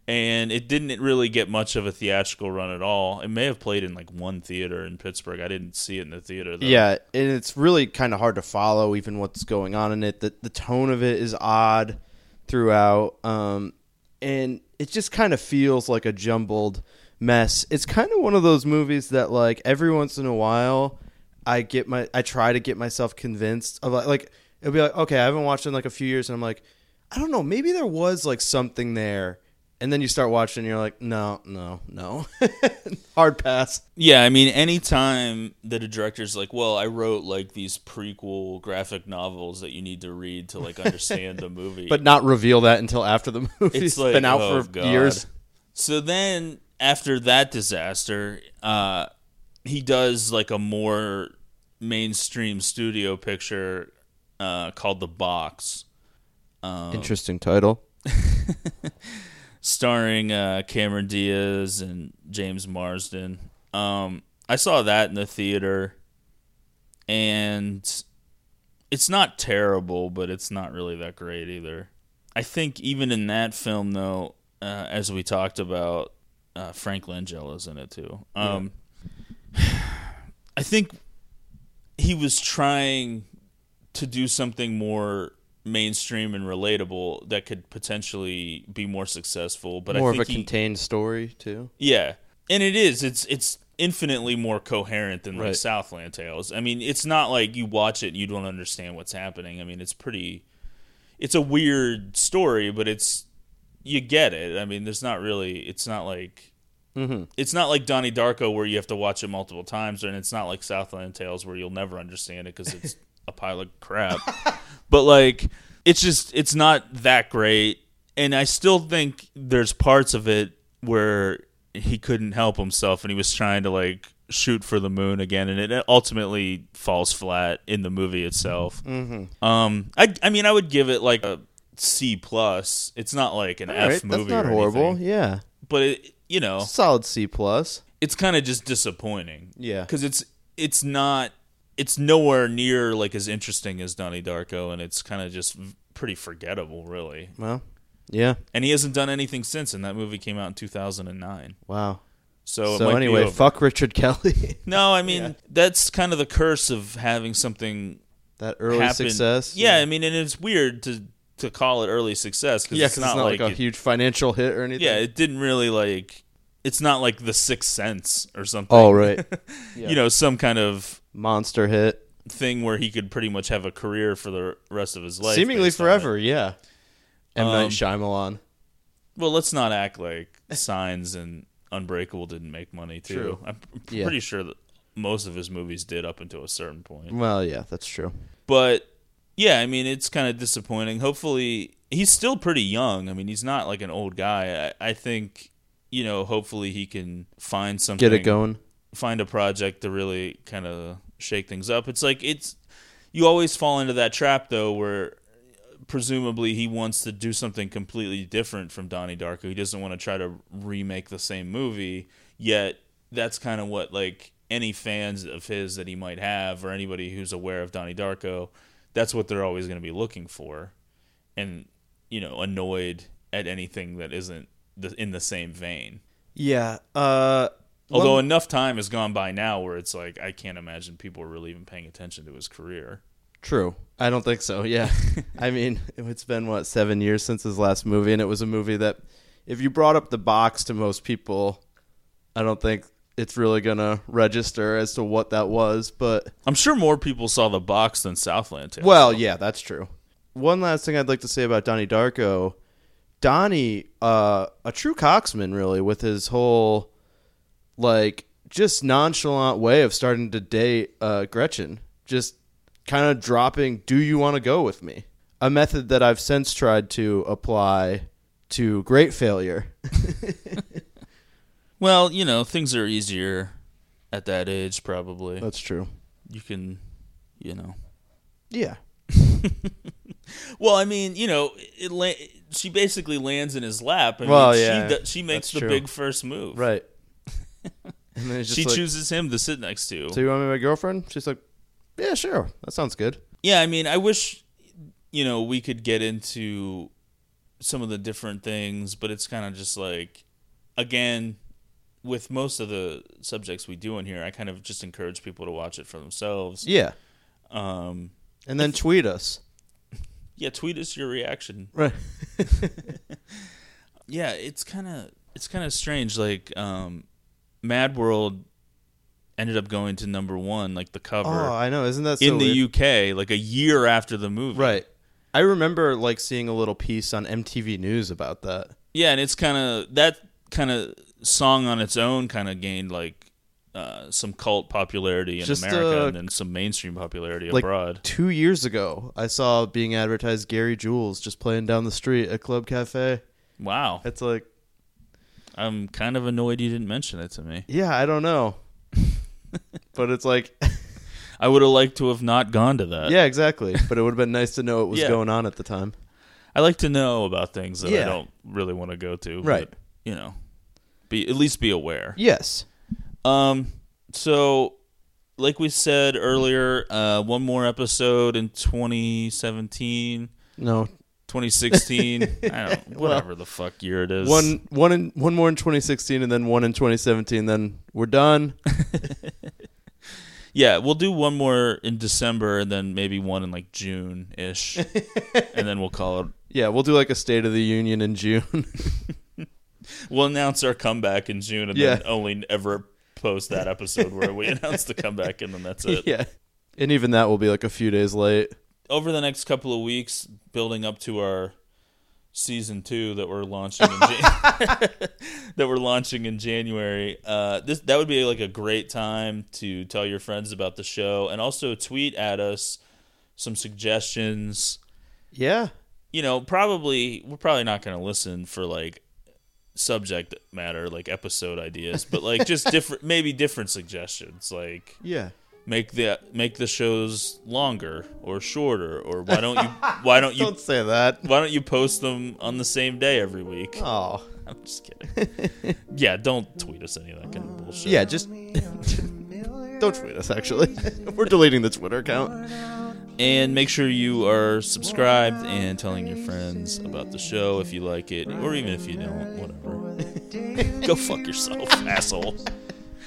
Speaker 6: And it didn't really get much of a theatrical run at all. It may have played in like one theater in Pittsburgh. I didn't see it in the theater though.
Speaker 7: Yeah, and it's really kind of hard to follow even what's going on in it. The the tone of it is odd throughout, um, and it just kind of feels like a jumbled mess. It's kind of one of those movies that like every once in a while, I get my I try to get myself convinced of like, like it'll be like okay, I haven't watched it in like a few years, and I'm like, I don't know, maybe there was like something there. And then you start watching, and you're like, no, no, no, hard pass.
Speaker 6: Yeah, I mean, anytime that a director's like, "Well, I wrote like these prequel graphic novels that you need to read to like understand the movie,"
Speaker 7: but not reveal that until after the movie's
Speaker 6: it's like
Speaker 7: been out
Speaker 6: oh,
Speaker 7: for
Speaker 6: God.
Speaker 7: years.
Speaker 6: So then, after that disaster, uh, he does like a more mainstream studio picture uh, called The Box. Um,
Speaker 7: Interesting title.
Speaker 6: starring uh, Cameron Diaz and James Marsden. Um, I saw that in the theater, and it's not terrible, but it's not really that great either. I think even in that film, though, uh, as we talked about, uh, Frank Langella's in it too. Um, I think he was trying to do something more mainstream and relatable that could potentially be more successful. But
Speaker 7: More
Speaker 6: I
Speaker 7: of a
Speaker 6: he,
Speaker 7: contained story too.
Speaker 6: yeah, and it is. It's it's infinitely more coherent than like
Speaker 7: Right.
Speaker 6: Southland Tales. I mean, it's not like you watch it and you don't understand what's happening. I mean, it's pretty. It's a weird story, but it's you get it. I mean, there's not really. It's not like.
Speaker 7: Mm-hmm.
Speaker 6: It's not like Donnie Darko where you have to watch it multiple times, and it's not like Southland Tales where you'll never understand it because it's a pile of crap. but like, it's just it's not that great, and I still think there's parts of it where he couldn't help himself, and he was trying to like shoot for the moon again, and it ultimately falls flat in the movie itself. Mm-hmm. Um, I I mean, I would give it like a C plus. It's not like an
Speaker 7: All
Speaker 6: F
Speaker 7: right,
Speaker 6: movie.
Speaker 7: that's not
Speaker 6: or
Speaker 7: horrible.
Speaker 6: anything,
Speaker 7: Yeah,
Speaker 6: but it you know
Speaker 7: solid C plus.
Speaker 6: it's kind of just disappointing.
Speaker 7: Yeah.
Speaker 6: because it's it's not it's nowhere near like as interesting as Donnie Darko, and it's kind of just pretty forgettable, really.
Speaker 7: Well, yeah.
Speaker 6: And he hasn't done anything since, and that movie came out in two thousand and nine.
Speaker 7: Wow.
Speaker 6: So,
Speaker 7: So anyway, fuck Richard Kelly.
Speaker 6: No, I mean that's kind of the curse of having something
Speaker 7: that early
Speaker 6: happen.
Speaker 7: success.
Speaker 6: Yeah, I mean, and it's weird to to call it early success because
Speaker 7: yeah,
Speaker 6: it's
Speaker 7: 'cause
Speaker 6: not, like,
Speaker 7: a
Speaker 6: it-
Speaker 7: huge financial hit or anything.
Speaker 6: yeah, it didn't really like. It's not like The Sixth Sense or something.
Speaker 7: Oh right.
Speaker 6: you know, some kind of
Speaker 7: Monster hit.
Speaker 6: thing where he could pretty much have a career for the rest of his life,
Speaker 7: Seemingly forever. Yeah. M
Speaker 6: Um,
Speaker 7: Night Shyamalan.
Speaker 6: Well, let's not act like Signs and Unbreakable didn't make money too.
Speaker 7: True.
Speaker 6: I'm
Speaker 7: Yeah.
Speaker 6: pretty sure that most of his movies did up until a certain point.
Speaker 7: Well, yeah, that's true.
Speaker 6: But yeah, I mean, it's kind of disappointing. Hopefully, he's still pretty young. I mean, he's not like an old guy. I, I think you know, hopefully, he can find something,
Speaker 7: Get it going.
Speaker 6: Find a project to really kind of shake things up. It's like it's you always fall into that trap though, where presumably he wants to do something completely different from Donnie Darko. He doesn't want to try to remake the same movie. Yet that's kind of what like any fans of his that he might have, or anybody who's aware of Donnie Darko, that's what they're always going to be looking for, and you know, annoyed at anything that isn't in the same vein.
Speaker 7: Yeah. Uh,
Speaker 6: Although enough time has gone by now where it's like I can't imagine people were really even paying attention to his career.
Speaker 7: True. I don't think so. Yeah. I mean, it's been what seven years since his last movie, and it was a movie that, if you brought up the box to most people, I don't think it's really gonna register as to what that was. But
Speaker 6: I'm sure more people saw the box than Southland. Tales.
Speaker 7: well, yeah, that's true. One last thing I'd like to say about Donnie Darko, Donnie, uh, a true coxman, really, with his whole like just nonchalant way of starting to date uh, Gretchen, just kind of dropping, "Do you want to go with me?" A method that I've since tried to apply to great failure.
Speaker 6: well, you know, things are easier at that age. Probably
Speaker 7: That's true.
Speaker 6: you can, you know.
Speaker 7: Yeah.
Speaker 6: Well, I mean, you know, it la- she basically lands in his lap. I
Speaker 7: Well,
Speaker 6: mean,
Speaker 7: yeah,
Speaker 6: she, she makes the
Speaker 7: true.
Speaker 6: big first move.
Speaker 7: Right. And then
Speaker 6: She
Speaker 7: like,
Speaker 6: chooses him to sit next to.
Speaker 7: So you want me to be my girlfriend? She's like, Yeah, sure. That sounds good.
Speaker 6: Yeah, I mean, I wish you know we could get into some of the different things, but it's kind of just like again with most of the subjects we do in here, I kind of just encourage people to watch it for themselves.
Speaker 7: Yeah.
Speaker 6: Um,
Speaker 7: And then tweet us.
Speaker 6: yeah, tweet us your reaction.
Speaker 7: Right.
Speaker 6: Yeah, it's kind of it's kind of strange. Like um, Mad World ended up going to number one, like the cover
Speaker 7: Oh, I know. Isn't that so
Speaker 6: in the
Speaker 7: weird?
Speaker 6: UK, like a year after the movie.
Speaker 7: Right. I remember like seeing a little piece on MTV News about that.
Speaker 6: Yeah, and it's kind of that kind of song on its own kind of gained like uh, some cult popularity in
Speaker 7: Just,
Speaker 6: America
Speaker 7: uh,
Speaker 6: and then some mainstream popularity
Speaker 7: Like
Speaker 6: abroad.
Speaker 7: two years ago, I saw being advertised Gary Jules just playing down the street at Club Cafe.
Speaker 6: Wow,
Speaker 7: It's like,
Speaker 6: I'm kind of annoyed you didn't mention it to me.
Speaker 7: yeah, I don't know, but it's like,
Speaker 6: I would have liked to have not gone to that.
Speaker 7: yeah, exactly. But it would have been nice to know what was
Speaker 6: Yeah.
Speaker 7: going on at the time.
Speaker 6: I like to know about things that I
Speaker 7: Yeah.
Speaker 6: don't really want to go to.
Speaker 7: Right.
Speaker 6: But, you know, be at least be aware.
Speaker 7: Yes.
Speaker 6: Um. So, like we said earlier, uh, one more episode in 2017.
Speaker 7: No.
Speaker 6: 2016. I don't
Speaker 7: Well,
Speaker 6: whatever the fuck year it is.
Speaker 7: One, one, in, one more in 2016, and then one in 2017. Then we're done.
Speaker 6: Yeah, we'll do one more in December and then maybe one in like June ish, and then we'll call it.
Speaker 7: Yeah, we'll do like a State of the Union in June.
Speaker 6: We'll announce our comeback in June and
Speaker 7: Yeah.
Speaker 6: then only ever post that episode where we announce the comeback and then that's it.
Speaker 7: yeah, and even that will be like a few days late.
Speaker 6: Over the next couple of weeks, building up to our season two that we're launching in Jan- that we're launching in January. Uh, this that would be like a great time to tell your friends about the show and also tweet at us some suggestions.
Speaker 7: Yeah,
Speaker 6: You know, probably we're probably not going to listen for like subject matter like episode ideas, but like just different maybe different suggestions like
Speaker 7: yeah.
Speaker 6: Make the make the shows longer or shorter or why don't you why don't you
Speaker 7: Don't say that.
Speaker 6: why don't you post them on the same day every week?
Speaker 7: Oh,
Speaker 6: I'm just kidding. yeah, don't tweet us any of that kind of bullshit.
Speaker 7: yeah. Just don't tweet us. Actually, we're deleting the Twitter account.
Speaker 6: And make sure you are subscribed and telling your friends about the show if you like it, or even if you don't, whatever. Go fuck yourself, asshole.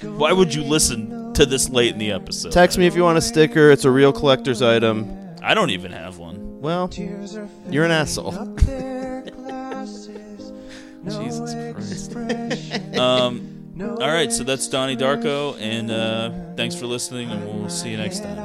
Speaker 6: Why would you listen to this late in the episode?
Speaker 7: Text me if you want a sticker. It's a real collector's item.
Speaker 6: I don't even have one.
Speaker 7: Well, you're an asshole.
Speaker 6: Jesus Christ. um, all right, so that's Donnie Darko, and uh, thanks for listening, and we'll see you next time.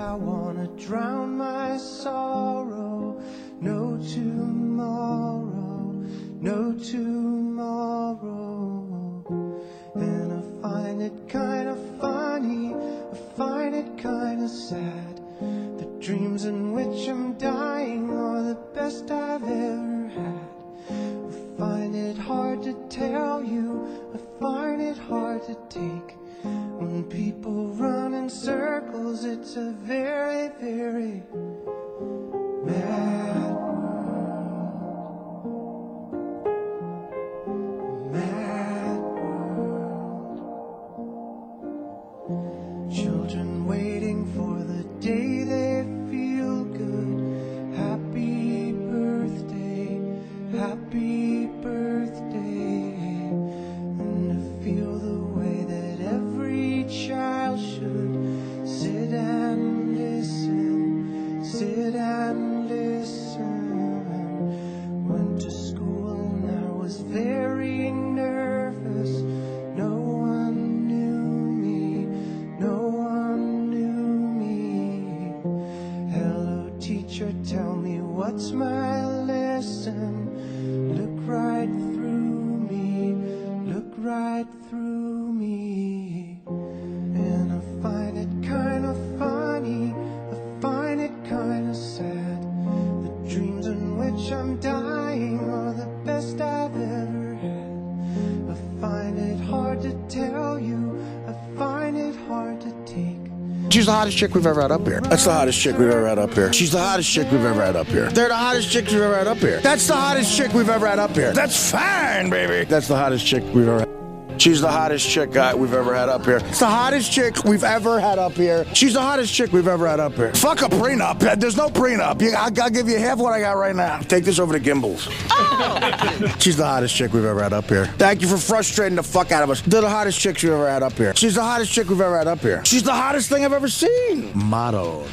Speaker 9: Hottest chick we've ever had up here. That's the hottest chick we've ever had up here. She's the hottest chick we've ever had up here. They're the hottest chicks we've ever had up here. That's the hottest chick we've ever had up here. That's fine, baby. That's the hottest chick we've ever had. She's the hottest chick we've ever had up here. It's the hottest chick we've ever had up here. She's the hottest chick we've ever had up here. Fuck a prenup. There's no prenup. I'll, I'll give you half what I got right now. Take this over to Gimbels. Oh! She's the hottest chick we've ever had up here. Thank you for frustrating the fuck out of us. They're the hottest chicks we've ever had up here. She's the hottest chick we've ever had up here. She's the hottest thing I've ever seen. Motto.